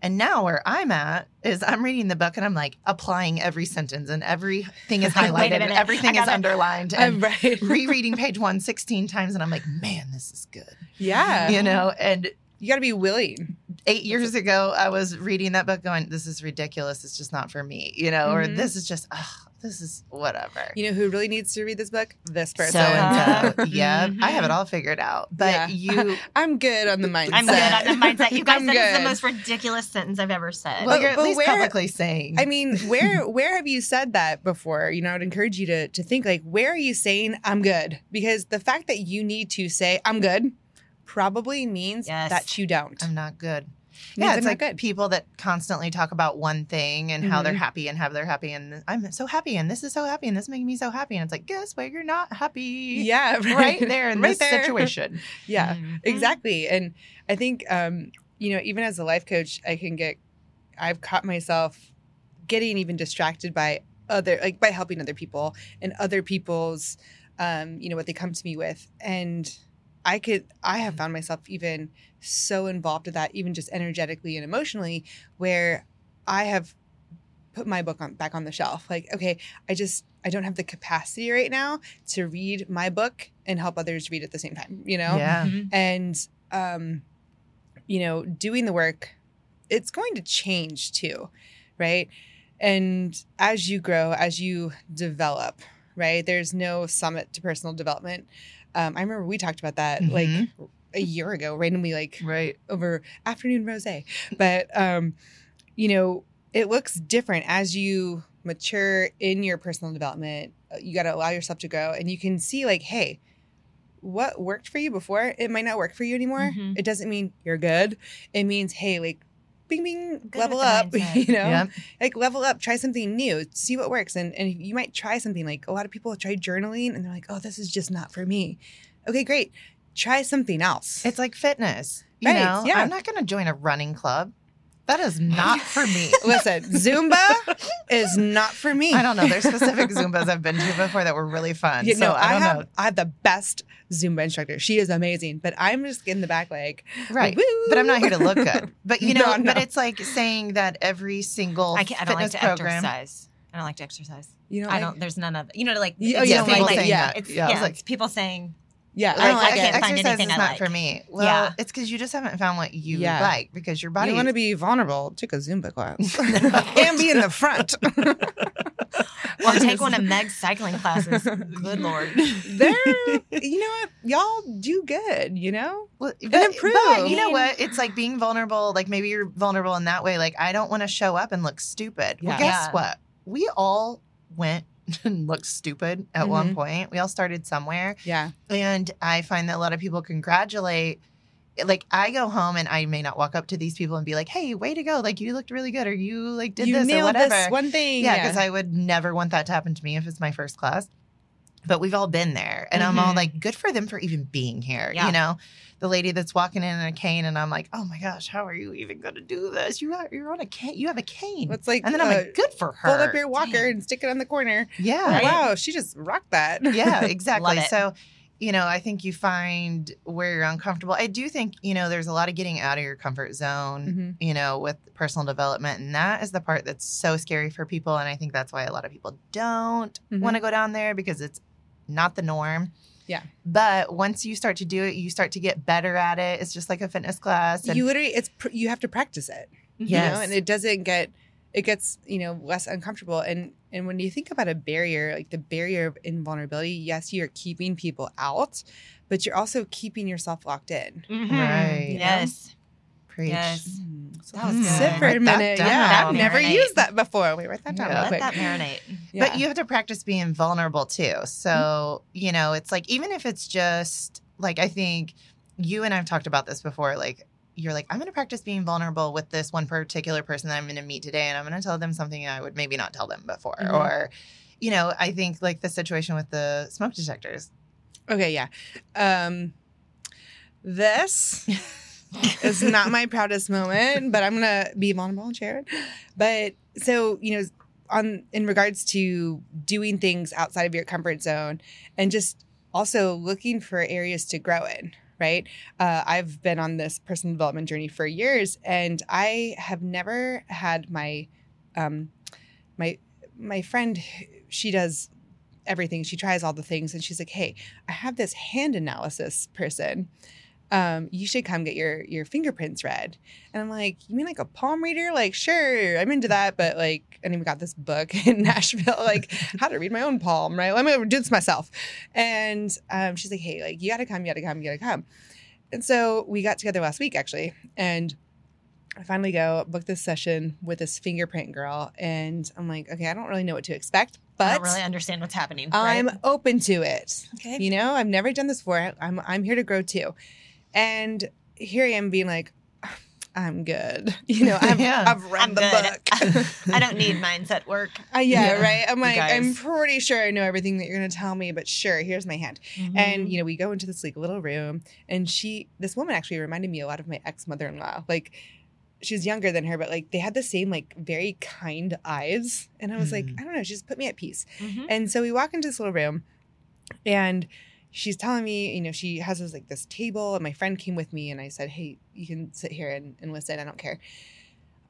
And now where I'm at is I'm reading the book and I'm like applying every sentence and everything is highlighted and everything is underlined I'm and right. rereading page one 16 times and I'm like, man, this is good. yeah. You know, and You got to be willing. eight years ago I was reading that book going, this is ridiculous. It's just not for me, you know, or Mhm. this is just, ugh, this is whatever. You know who really needs to read this book? This person. So and so. Yeah, I have it mm-hmm. all figured out. But Yeah. you I'm good on the mindset. i'm good on the mindset you guys I'm that is the most ridiculous sentence i've ever said well, But- you're at least where- publicly saying I mean, where where have you said that before? You know, I'd encourage you to to think like, where are you saying I'm good? Because the fact that you need to say I'm good probably means Yes. that you don't. I'm not good. Yeah, it's like good. people that constantly talk about one thing and how they're happy and how they're happy and I'm so happy and this is so happy and this is making me so happy and it's like guess what you're not happy Yeah, right there in Right this there. situation Yeah, Mhm. exactly. And I think, um, you know, even as a life coach, I can get, I've caught myself getting even distracted by other, like by helping other people and other people's, um, you know, what they come to me with. And I could, I have found myself even so involved with that, even just energetically and emotionally, where I have put my book on back on the shelf. Like, okay, I just, I don't have the capacity right now to read my book and help others read at the same time, you know? yeah Mhm. and um you know doing the work it's going to change too right and as you grow as you develop right there's no summit to personal development um, i remember we talked about that like Mhm. a year ago randomly like right. over afternoon rose but um you know it looks different as you mature in your personal development. Uh, you got to allow yourself to grow and you can see like hey what worked for you before it might not work for you anymore. Mhm. it doesn't mean you're good. It means hey like bing bing Good level up mindset. you know? Yeah like level up try something new see what works. And and you might try something like a lot of people try journaling and they're like oh this is just not for me. Okay great. Try something else. It's like fitness you Right, know? yeah. I'm not going to join a running club That is not for me. Listen, Zumba is not for me. I don't know. There's specific Zumbas I've been to before that were really fun. You so I I, don't have know. I have the best Zumba instructor. She is amazing, but I'm just in the back like, Right. woo. But I'm not here to look good. But you know, No, but it's like saying that every single I, can't, I don't like to program. exercise. I don't like to exercise. You know, I don't. There's none of you know like You- oh, it's you Yeah, don't people like saying yeah. that. It's, Yeah, yeah, was like- it's people saying Yeah, Like, I don't like I can't it. find anything is I not like. for me. Well, Yeah. it's because you just haven't found what you Yeah. like because your body. You want to be vulnerable? Take a Zumba class and be in the front. well take one of Meg's cycling classes. Good lord. They're, you know what? Y'all do good. You know, Well, And but, improve. but you know what? It's like being vulnerable. Like maybe you're vulnerable in that way. Like I don't want to show up and look stupid. Well, guess Yeah. what? We all went and looked stupid at one mm-hmm. point. We all started somewhere, yeah, and I find that a lot of people congratulate. Like I go home and I may not walk up to these people and be like, "Hey, way to go! Like you looked really good, or you like did you this or whatever." this one thing. Yeah, because I would never want that to happen to me if it's my first class. But we've all been there. Mm-hmm. And I'm all like, good for them for even being here. Yeah. You know, the lady that's walking in in a cane, and I'm like, oh my gosh, how are you even going to do this? You are, you're on a cane. You have a cane. It's like, and then I'm uh, like, good for her. Hold up your walker and stick it on the corner. Yeah. Right. Wow, she just rocked that. Yeah, exactly. Love it. So, you know, I think you find where you're uncomfortable. I do think, you know, there's a lot of getting out of your comfort zone, Mhm. you know, with personal development. And that is the part that's so scary for people. And I think that's why a lot of people don't Mhm. want to go down there because it's not the norm. Yeah. But once you start to do it, you start to get better at it. It's just like a fitness class. And You literally, it's pr- you have to practice it. you Yes. know, and it doesn't get it gets you know less uncomfortable and and when you think about a barrier like the barrier of invulnerability yes you're keeping people out but you're also keeping yourself locked in Mhm. Right. You know? Yes. preach. Yes. So That was let's good. sit for a Write that minute yeah i've never marinate. used that before we write that down Yeah. Let quick that marinate. Yeah. But you have to practice being vulnerable too. So, you know, it's like even if it's just like I think you and I've talked about this before, like you're like, I'm gonna practice being vulnerable with this one particular person that I'm gonna meet today and I'm gonna tell them something I would maybe not tell them before. Mhm. Or, you know, I think like the situation with the smoke detectors. okay yeah um this is not my proudest moment, but I'm gonna be vulnerable and share it. But so you know, on in regards to doing things outside of your comfort zone, and just also looking for areas to grow in. Right, uh, I've been on this personal development journey for years, and I have never had my um, my my friend. She does everything. She tries all the things, and she's like, "Hey, I have this hand analysis person." Um, you should come get your your fingerprints read. And I'm like, you mean like a palm reader? Like, sure, I'm into that, but like, and then we got this book in Nashville, like how to read my own palm, right? Let me do this myself. And um, she's like, hey, like you gotta come, you gotta come, you gotta come. And so we got together last week actually, and I finally go book this session with this fingerprint girl, and I'm like, okay, I don't really know what to expect, but I don't really understand what's happening. I'm open to it. okay. You know, I've never done this before. I'm I'm here to grow too. And here I am being like, I'm good. You know, I've, Yeah. I've read I'm the good. book. I don't need mindset work. Uh, yeah, Yeah. right. I'm like, I'm pretty sure I know everything that you're going to tell me, but sure, here's my hand. Mm-hmm. And you know, we go into this like little room, and she, this woman, actually reminded me a lot of my ex mother in law. Like, she was younger than her, but like they had the same like very kind eyes, and I was like, Mhm. I don't know, she just put me at peace. Mhm. And so we walk into this little room and she's telling me, you know, she has this like this table and my friend came with me and I said, Hey, you can sit here and, and listen. I don't care.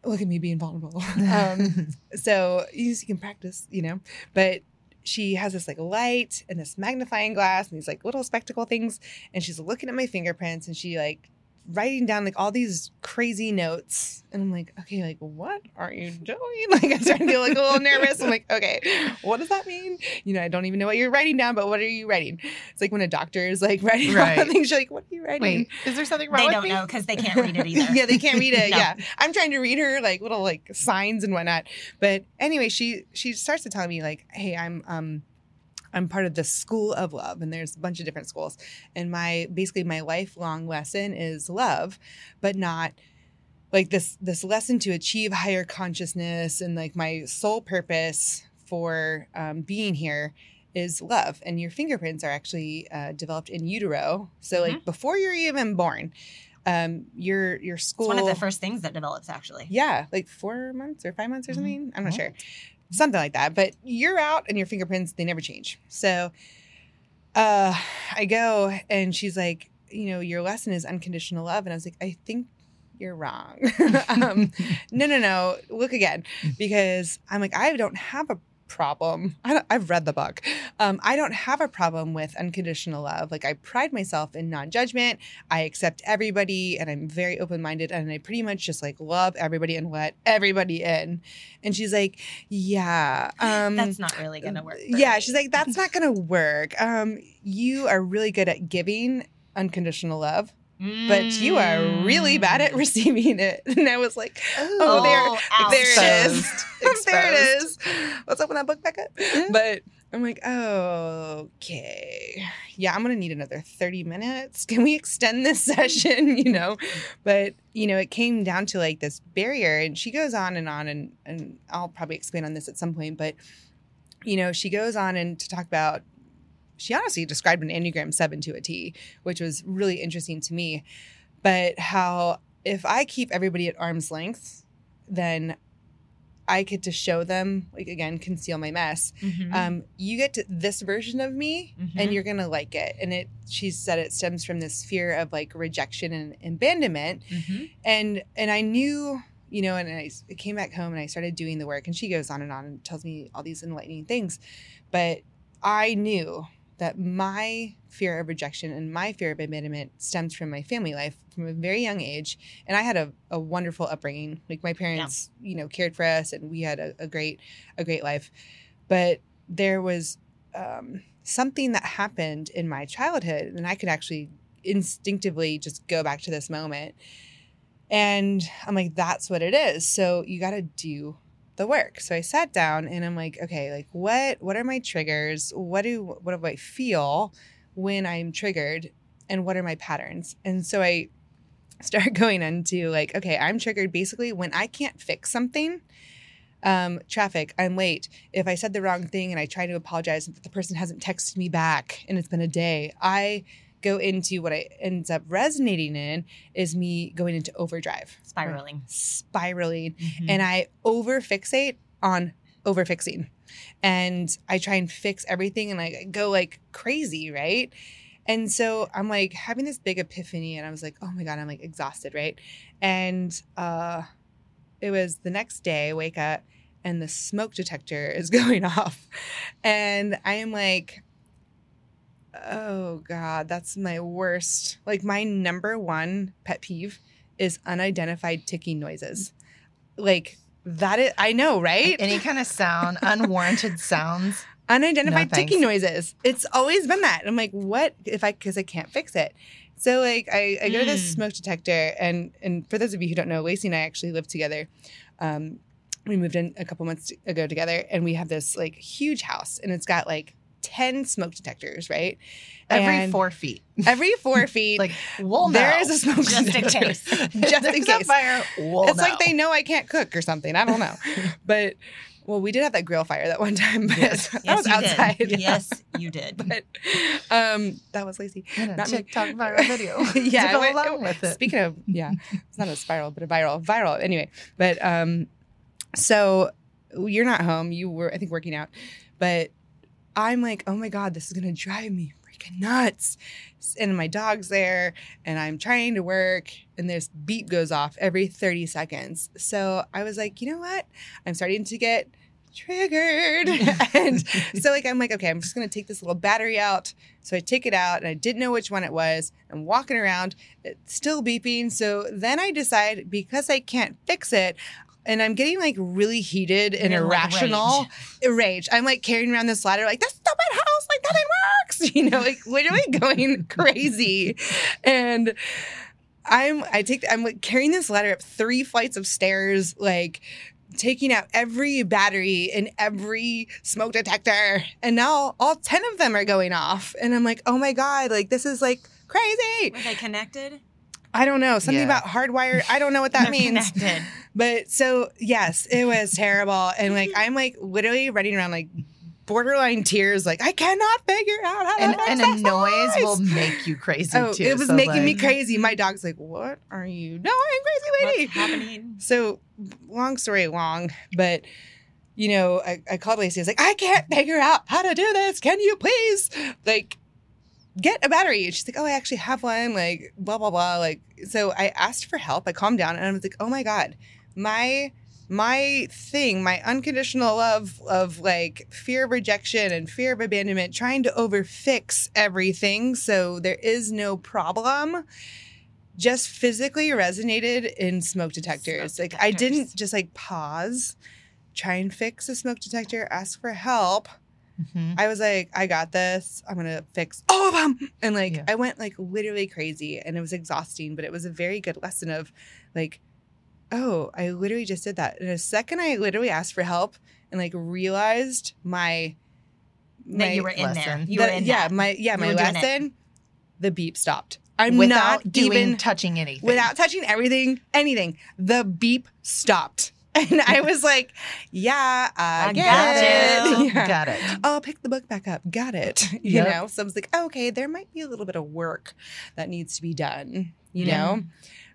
Look at me being vulnerable. um, so you, you can practice, you know, but she has this like light and this magnifying glass and these like little spectacle things. And she's looking at my fingerprints and she like writing down like all these crazy notes. And I'm like, okay, like what are you doing? Like I'm starting to feel like a little nervous. I'm like, okay, what does that mean? You know, I don't even know what you're writing down, but what are you writing? It's like when a doctor is like writing Right. all things, you're like, what are you writing? Wait, is there something wrong They with don't me? know because they can't read it either. yeah, they can't read it. No. Yeah, I'm trying to read her like little like signs and whatnot. But anyway, she she starts to tell me like, hey, I'm um. I'm part of the School of Love, and there's a bunch of different schools. And my basically my lifelong lesson is love, but not like this this lesson to achieve higher consciousness and like my sole purpose for um, being here is love. And your fingerprints are actually uh, developed in utero, so like before you're even born. um, your your school. It's one of the first things that develops, actually. Yeah, like four months or five months or Mhm. something. I'm not Mhm. sure. Something like that. But you're out and your fingerprints, they never change. So uh I go and she's like, you know, your lesson is unconditional love. And I was like, I think you're wrong. um, no, no, no. Look again. Because I'm like, I don't have a problem. I don't, I've read the book. Um, I don't have a problem with unconditional love. Like I pride myself in non-judgment. I accept everybody and I'm very open-minded and I pretty much just like love everybody and let everybody in. And she's like, yeah. Um That's not really going to work. yeah, me. she's like, that's not gonna work. Um, you are really good at giving unconditional love, but you are really bad at Mm. receiving it. And I was like, oh, there, there it is. There it is. Let's open that book back up. But I'm like, okay, yeah, I'm gonna need another 30 minutes. Can we extend this session? You know, but you know, it came down to like this barrier, and she goes on and on, and and I'll probably expand on this at some point, but you know, she goes on and to talk about. She honestly described an Enneagram 7 to a T, which was really interesting to me. But how if I keep everybody at arm's length, then I get to show them, like again, conceal my mess. Mhm. Um, you get to this version of me, and Mhm. you're gonna like it. And it, she said, it stems from this fear of like rejection and abandonment. Mhm. And and I knew, you know, and I came back home and I started doing the work. And she goes on and on and tells me all these enlightening things, but I knew that my fear of rejection and my fear of abandonment stems from my family life from a very young age. And I had a, a wonderful upbringing. Like my parents, you know, cared for us and we had a, a great, a great life. But there was um, something that happened in my childhood, and I could actually instinctively just go back to this moment. And I'm like, that's what it is. So you got to do the work. So I sat down and I'm like, okay, like what what are my triggers? What do what do I feel when I'm triggered and what are my patterns? And so I start going into like, okay, I'm triggered basically when I can't fix something. Um, traffic, I'm late. If I said the wrong thing and I try to apologize the person hasn't texted me back and it's been a day, I go into what I ends up resonating in is me going into overdrive, Spiraling. spiraling Mhm. and I over fixate on over fixing. And I try and fix everything and I go like crazy, right? And so I'm like having this big epiphany and I was like, oh my God, I'm like exhausted, right? And uh it was the next day, I wake up and the smoke detector is going off. And I am like, oh God, that's my worst. Like my number one pet peeve is unidentified ticking noises. Like that is I know, right? Any kind of sound, unwarranted sounds. Unidentified No, ticking noises. It's always been that. I'm like, what if I because I can't fix it. So like I, I go to this Mm. smoke detector and and for those of you who don't know, Lacey and I actually live together. Um, we moved in a couple months ago together and we have this like huge house and it's got like 10 smoke detectors, right? Every And four feet. Every four feet. Like, we'll there know. is a smoke Just in detector. case. Just in There's a case. fire. We'll it's like they know I can't cook or something. I don't know. but well, we did have that grill fire that one time, but Yes. that yes, was you outside. did. Yes, you did. but um, that was Lacey. In a not me. TikTok viral video. yeah, to go it went- along with it. Speaking of, yeah, it's not a spiral, but a viral, viral. Anyway, but um, so you're not home. You were, I think, working out, but I'm like, oh my god, this is gonna drive me freaking nuts. And my dog's there, and I'm trying to work, and this beep goes off every 30 seconds. So I was like, you know what? I'm starting to get triggered, and so like I'm like, okay, I'm just gonna take this little battery out. So I take it out, and I didn't know which one it was. I'm walking around, it's still beeping. So then I decide because I can't fix it. And I'm getting like really heated and You're, like, irrational rage. I'm like carrying around this ladder, like that's this stupid house, like nothing works, you know, like literally going crazy. And I'm I take I'm like carrying this ladder up three flights of stairs, like taking out every battery in every smoke detector. And now all 10 of them are going off. And I'm like, oh my God, like this is like crazy. Were they connected? I don't know. Something Yeah. about hardwired. I don't know what that means. Connected. But so yes, it was terrible. And like I'm like literally running around like borderline tears, like I cannot figure out how and, to and a noise will make you crazy Oh, too. it was So, making me crazy. My dog's like, "What are you doing, crazy lady?" What's happening? So, long story long, but you know, I, I called Lacey. I was like, I can't figure out how to do this. Can you please, like, get a battery? And she's like, Oh, I actually have one. Like, blah blah blah. Like, so I asked for help. I calmed down and I was like, Oh my god, my my thing, my unconditional love of like fear of rejection and fear of abandonment, trying to overfix everything so there is no problem just physically resonated in smoke detectors. Smoke like I didn't just like pause, try and fix a smoke detector, ask for help. Mhm. I was like, I got this. I'm gonna fix all of them. And like Yeah. I went like literally crazy and it was exhausting, but it was a very good lesson of like, oh, I literally just did that. In a second I literally asked for help and like realized my that you were in there. lesson. You were the- in yeah, that. my yeah, You my were lesson, the beep stopped. I'm without not doing even touching anything. without touching everything, anything. The beep stopped. And I was like, yeah, I, I get got it. you. Yeah. Got it. I'll pick the book back up. Got it. You Yep. know? So I was like, okay, there might be a little bit of work that needs to be done, you Yeah. know?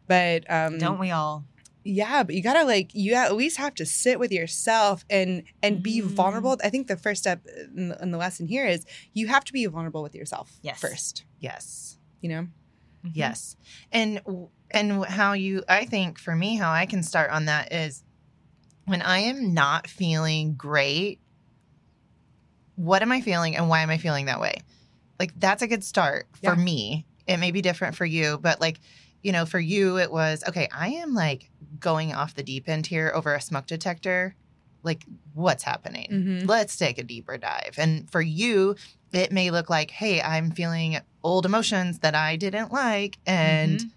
But um Don't we all? yeah, but you gotta like you at least have to sit with yourself and and be Mhm. vulnerable. I think the first step in the, in the lesson here is you have to be vulnerable with yourself Yes. first. Yes. You know? Mhm. Yes. And and how you I think for me how I can start on that is when I am not feeling great, what am I feeling and why am I feeling that way? Like that's a good start for Yeah. me. It may be different for you, but like, you know, for you it was okay, I am like going off the deep end here over a smoke detector. Like what's happening? Mm-hmm. let's take a deeper dive. And for you, it may look like, hey, I'm feeling old emotions that I didn't like. And Mhm.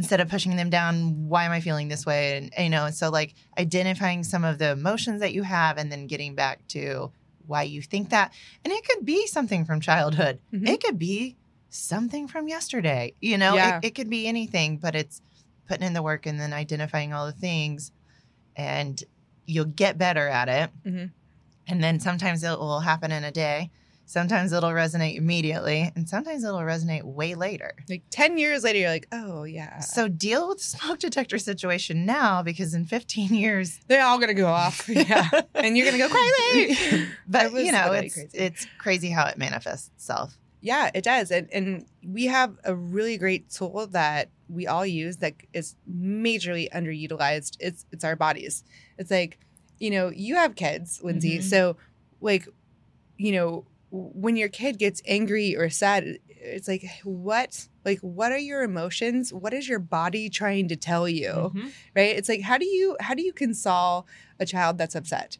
Instead of pushing them down, why am I feeling this way? And, you know, so like identifying some of the emotions that you have and then getting back to why you think that. And it could be something from childhood, Mhm. it could be something from yesterday. You know, Yeah. it, it could be anything, but it's putting in the work and then identifying all the things. And you'll get better at it. Mhm. And then sometimes it will happen in a day. Sometimes it'll resonate immediately, and sometimes it'll resonate way later. Like 10 years later, you're like, oh, yeah. So deal with the smoke detector situation now because in 15 years, They're all going to go off. Yeah. and you're going to go crazy. but you know, it's crazy. it's crazy how it manifests itself. Yeah, it does. And, and we have a really great tool that we all use that is majorly underutilized. It's it's our bodies. It's like, you know, you have kids, Lindsay. Mhm. So like, you know, when your kid gets angry or sad, it's like what like what are your emotions? What is your body trying to tell you? Mhm. Right? It's like how do you how do you console a child that's upset?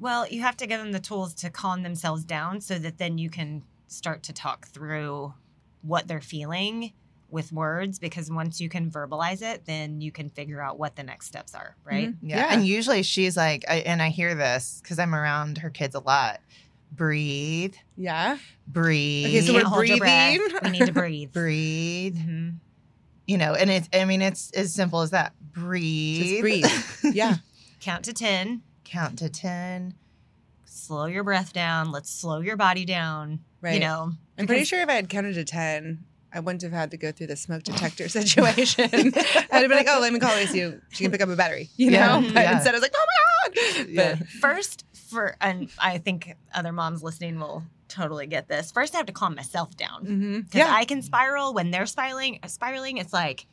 Well, you have to give them the tools to calm themselves down so that then you can start to talk through what they're feeling with words because once you can verbalize it, then you can figure out what the next steps are, right? Mhm. Yeah. Yeah. And usually she's like, I, and I hear this because I'm around her kids a lot. Breathe, Yeah. breathe, Okay, so we're hold your breath. breathing. We need to breathe. breathe. Mhm. You know, and it's, I mean, it's as simple as that. Breathe. breathe. Yeah. Count to 10, Count to 10. slow your breath down. Let's slow your body down. Right. You know, I'm pretty sure if I had counted to 10, I wouldn't have had to go through the smoke detector situation. I'd have been like, oh, let me call Lacey. She can pick up a battery, you Yeah. know? But Yeah. instead, I was like, oh my God. Yeah. First for and I think other moms listening will totally get this. First I have to calm myself down. mhm. Because yeah. I can spiral when they're spiraling. Spiraling, it's like,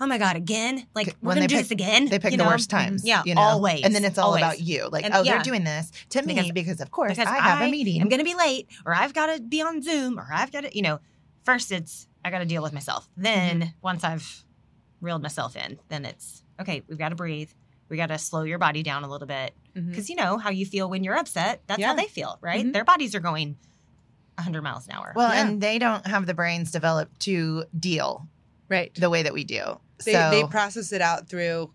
oh my god, again! Like we're When gonna they do pick- this again. They pick you the worst times. Yeah, you know? always. And then it's all always. about you. Like, And- oh, yeah. they're doing this to me Because- because, of course because I have I a meeting. I'm gonna be late, or I've got to be on Zoom, or I've got to, you know. First, it's I got to deal with myself. Then Mm-hmm. once I've reeled myself in, then it's okay. We've got to breathe. We got to slow your body down a little bit because you know how you feel when you're upset. That's Yeah. how they feel, right? Mhm. Their bodies are going 100 miles an hour. well, Yeah. and they don't have the brains developed to deal Right. the way that we do. They, so they process it out through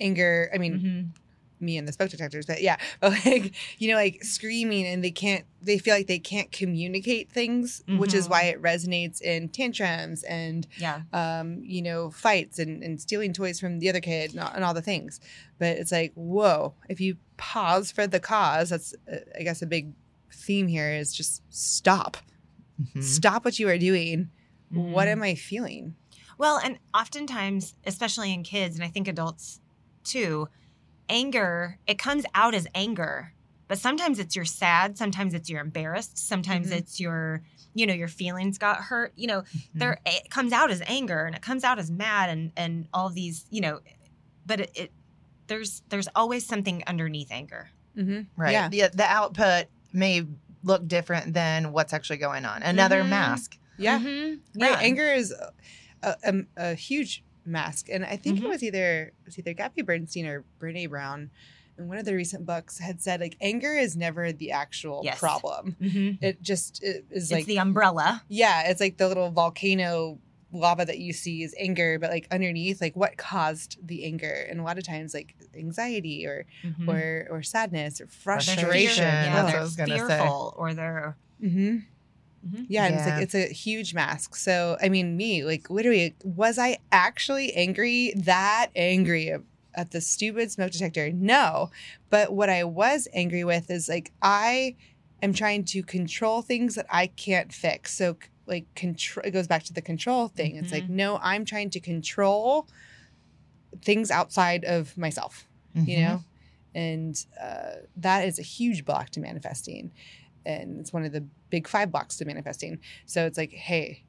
anger. I mean, Mhm. Me and the smoke detectors, but yeah, but like you know, like screaming and they can't, they feel like they can't communicate things, which is why it resonates in tantrums and Yeah. um, you know, fights and, and stealing toys from the other kid and all, and all the things. But it's like, whoa, if you pause for the cause, that's, uh, I guess, a big theme here is just stop. Mhm. Stop what you are doing. What Mhm. am I feeling? Well, and oftentimes, especially in kids, and I think adults too, anger, it comes out as anger. But sometimes it's you're sad, sometimes it's you're embarrassed, sometimes Mhm. it's your, you know, your feelings got hurt. You know, there it comes out as anger and it comes out as mad and and all these, you know, but it, it there's there's always something underneath anger. Mm-hmm. Right. Yeah. The, the output may look different than what's actually going on. Another Mhm. mask. Yeah. Mhm. Right. Yeah. Anger is a, a, a huge mask. And I think Mhm. it was either it was either Gabby Bernstein or Brene Brown in one of the recent books had said like anger is never the actual Yes. problem. Mhm. It just it is It's like the umbrella. yeah, it's like the little volcano lava that you see is anger, but like underneath, like what caused the anger? And a lot of times like anxiety or Mhm. or or sadness or frustration. Frustration, fear- that's Yeah, what I they're was gonna say. fearful or they're hmm Mhm. Yeah, and it's like it's a huge mask. So I mean, me like literally, was I actually angry? That angry at- at the stupid smoke detector? No, but what I was angry with is like I am trying to control things that I can't fix. So like control, it goes back to the control thing. It's like Mhm. no, I'm trying to control things outside of myself you Mhm. know and uh, that is a huge block to manifesting and it's one of the big five blocks to manifesting. So it's like hey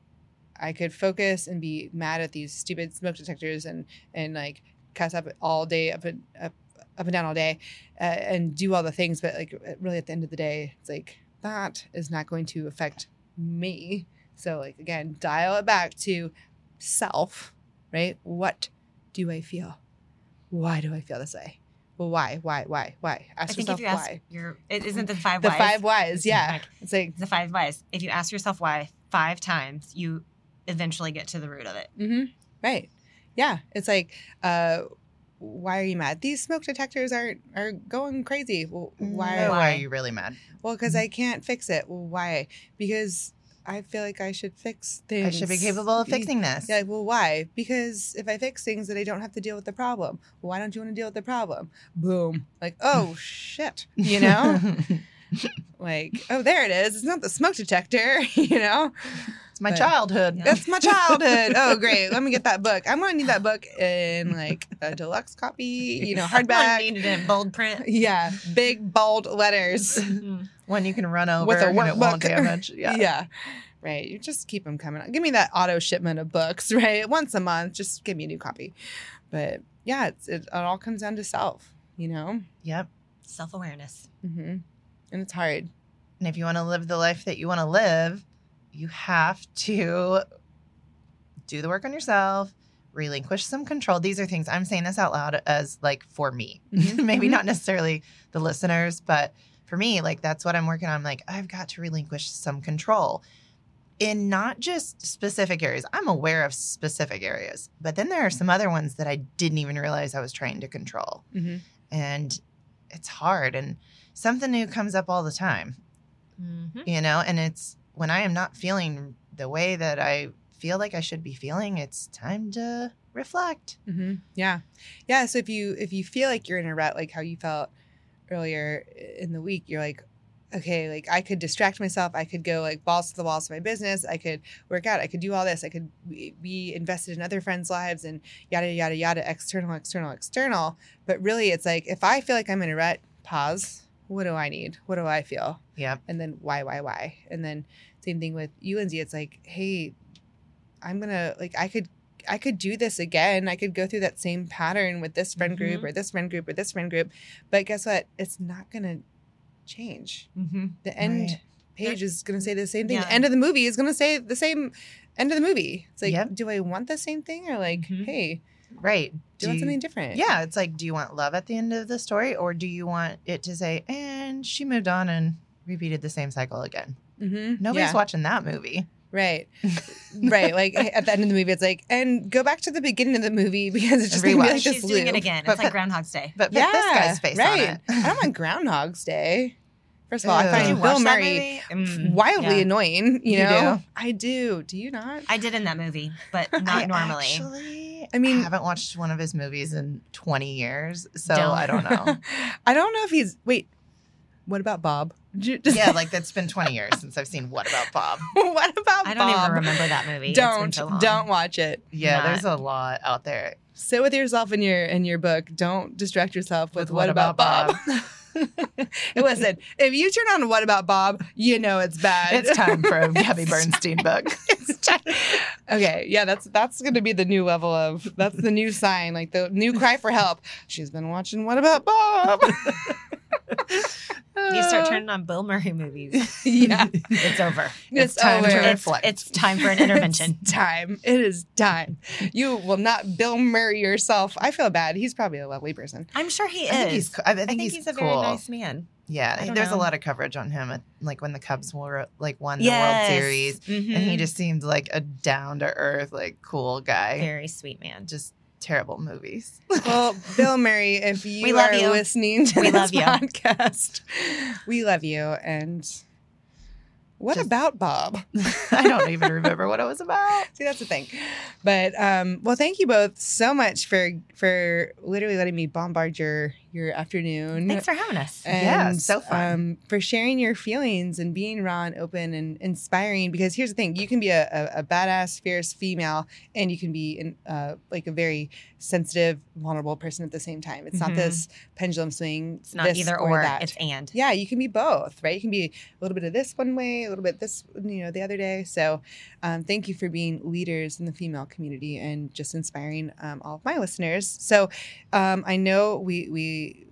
i could focus and be mad at these stupid smoke detectors and and like cuss up all day up and up, up and down all day uh, and do all the things but like really at the end of the day it's like that is not going to affect me. So like again dial it back to self right? What do i feel? Why do i feel this way well, why, why, why, why? Ask I think yourself if you ask why. your it isn't the five The whys. five whys, yeah. Like, It's like, the five whys. If you ask yourself why five times, you eventually get to the root of it. hmm right, yeah. It's like, uh, why are you mad? These smoke detectors are are going crazy. Well, why? Why? Why? are you really mad? Well, because I can't fix it. Well, why? Because I feel like I should fix things. I should be capable of fixing this. Yeah, well, why? Because if I fix things, then I don't have to deal with the problem. Why don't you want to deal with the problem? Boom. Like, oh shit, you know? like, oh, there it is. It's not the smoke detector, you know? it's my But- childhood. Yeah. That's my childhood. Oh, great. Let me get that book. I'm going to need that book in like a deluxe copy, you know, I hardback. it in bold print. Yeah, big bold letters. Mm-hmm. One you can run over With a and it won't damage. Yeah. Yeah. Right. You just keep them coming. Give me that auto shipment of books, right? Once a month, just give me a new copy. But yeah, it's, it, it all comes down to self, you know? Yep. Self awareness. Mm-hmm. And it's hard. And if you want to live the life that you want to live, you have to do the work on yourself, relinquish some control. These are things I'm saying this out loud as like for me. Maybe Mhm. not necessarily the listeners, but for me, like that's what I'm working on. I'm like, I've got to relinquish some control in not just specific areas. I'm aware of specific areas, but then there are some other ones that I didn't even realize I was trying to control. hmm And it's hard and something new comes up all the time Mm-hmm. you know and it's when i am not feeling the way that i feel like i should be feeling it's time to reflect hmm Yeah. Yeah. So if you, if you feel like you're in a rut, like how you felt earlier in the week, you're like, okay, like I could distract myself. I could go like balls to the walls to my business. I could work out. I could do all this. I could be- invested in other friends' lives and yada, yada, yada, external, external, external. But really, it's like if I feel like I'm in a rut, pause. What do I need? What do I feel? Yeah. And then why, why, why? And then same thing with you, Lindsay. It's like, hey, I'm gonna like I could I could do this again. I could go through that same pattern with this friend group Mhm. or this friend group or this friend group. But guess what? It's not gonna change. Mm-hmm. The end Right. page is gonna say the same thing. Yeah. The end of the movie is gonna say the same end of the movie. It's like, Yep. do I want the same thing or like, Mhm. hey, right do, you want something different? yeah it's like do you want love at the end of the story or do you want it to say and she moved on and repeated the same cycle again Mm-hmm. nobody's yeah. watching that movie Right. right. Like at the end of the movie, it's like, and go back to the beginning of the movie because it's just Rewatch. like this She's doing it again. But- It's like Groundhog's Day. But put Yeah, this guy's face right. on it. I don't want Groundhog's Day. First of all, I find you Bill Murray Mm, wildly yeah. annoying. You, You know, do? I do. Do you not? I did in that movie, but not I normally. Actually, I mean- I haven't watched one of his movies in 20 years, so Don't. I don't know. I don't know if he's. Wait. What about Bob? Did you just- yeah, like that's been 20 years since I've seen What About Bob. what about Bob? I don't Bob? even remember that movie. Don't so don't watch it. Yeah, Not- there's a lot out there. Sit with yourself in your in your book. Don't distract yourself with, With what, about, Bob. Listen, if you turn on What About Bob, you know it's bad. It's time for a Gabby Bernstein book. Okay, yeah, that's that's gonna be the new level of that's the new sign, like the new cry for help. She's been watching What About Bob? You start turning on Bill Murray movies. yeah, It's over. it's, time to over. It's, reflect. it's time for an intervention. It's time. It is time. You will not Bill Murray yourself. I feel bad. He's probably a lovely person. I'm sure he I think is. he's, I think, I think he's, he's, a cool. very nice man. Yeah, there's know. a lot of coverage on him, at, like when the Cubs were like won the Yes. World Series, and he Mhm. just seemed like a down to earth, like cool guy. very sweet man. Just terrible movies. Well, Bill Murray, if you We are you. listening to We this love you. podcast, we love you. And what Just- about Bob? I don't even remember what it was about. See, that's the thing. But um, well, thank you both so much for for literally letting me bombard your your afternoon. Thanks for having us. and Yeah, so fun. Um, for sharing your feelings and being raw and open and inspiring. Because here's the thing: you can be a, a, a badass, fierce female, and you can be in, uh, like a very sensitive, vulnerable person at the same time. It's not Mhm. this pendulum swing. It's not either or, that. it's and. yeah, you can be both, right? You can be a little bit of this one way, a little bit this, you know, the other day. So, um, thank you for being leaders in the female community and just inspiring um, all of my listeners. So, um, I know we we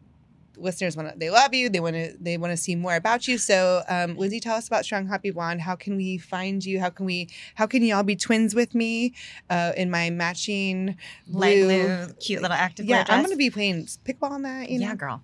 listeners want to they love you they want to they want to see more about you. So um, lindsay tell us about strong happy blonde how can we find you? How can we how can y'all be twins with me uh, in my matching Light blue, blue, cute little active yeah i'm gonna be playing pickleball on that you know? Yeah, girl.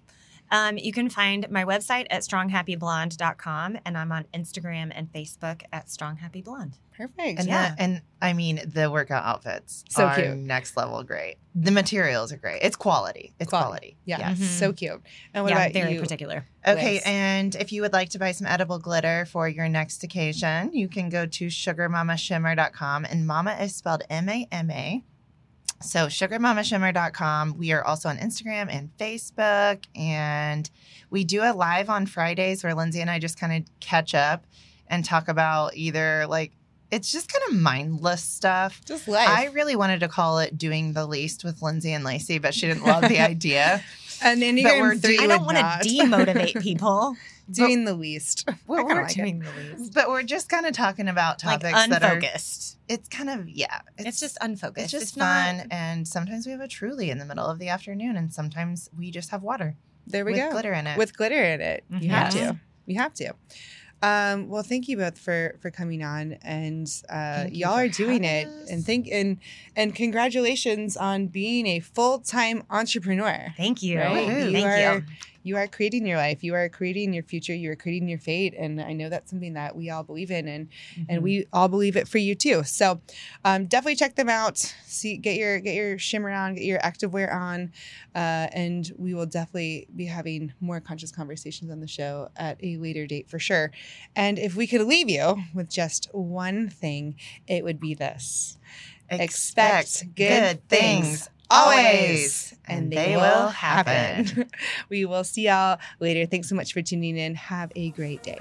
Um, you can find my website at stronghappyblonde.com and I'm on Instagram and Facebook at stronghappyblonde. perfect And Yeah. that, and I mean the workout outfits So are cute. next level great. The materials are great. It's quality. It's Quality. quality. yeah Yes. Mhm. so cute and what yeah, about very you particular. Okay, Liz? and if you would like to buy some edible glitter for your next occasion, you can go to sugarmamashimmer.com and mama is spelled M A M A. So sugarmamashimmer.com. We are also on Instagram and Facebook and we do a live on Fridays where Lindsay and I just kind of catch up and talk about either like it's just kind of mindless stuff. just life I really wanted to call it doing the least with Lindsay and Lacey, but she didn't love the idea. and Enneagram but we're three I don't want to demotivate people. Doing the least kinda we're like doing the least. But we're just kind of talking about Like topics that are. unfocused. It's kind of yeah. It's, just unfocused. it's just not- fun, and sometimes we have a truly in the middle of the afternoon, and sometimes we just have water there we with go glitter in it. with glitter in it. You Mhm. have to. You have to. Um, well, thank you both for for coming on, and uh, you y'all are doing it, us. and thank and and congratulations on being a full time entrepreneur. Thank you. Right? Woohoo. You Thank are you. You are creating your life. You are creating your future. You are creating your fate, and I know that's something that we all believe in, and and we all believe it for you too. So um, definitely check them out. See, get your get your shimmer on, get your activewear on, uh, and we will definitely be having more conscious conversations on the show at a later date for sure. And if we could leave you with just one thing, it would be this: expect good things always, and they will happen. we will see y'all later. Thanks so much for tuning in. Have a great day.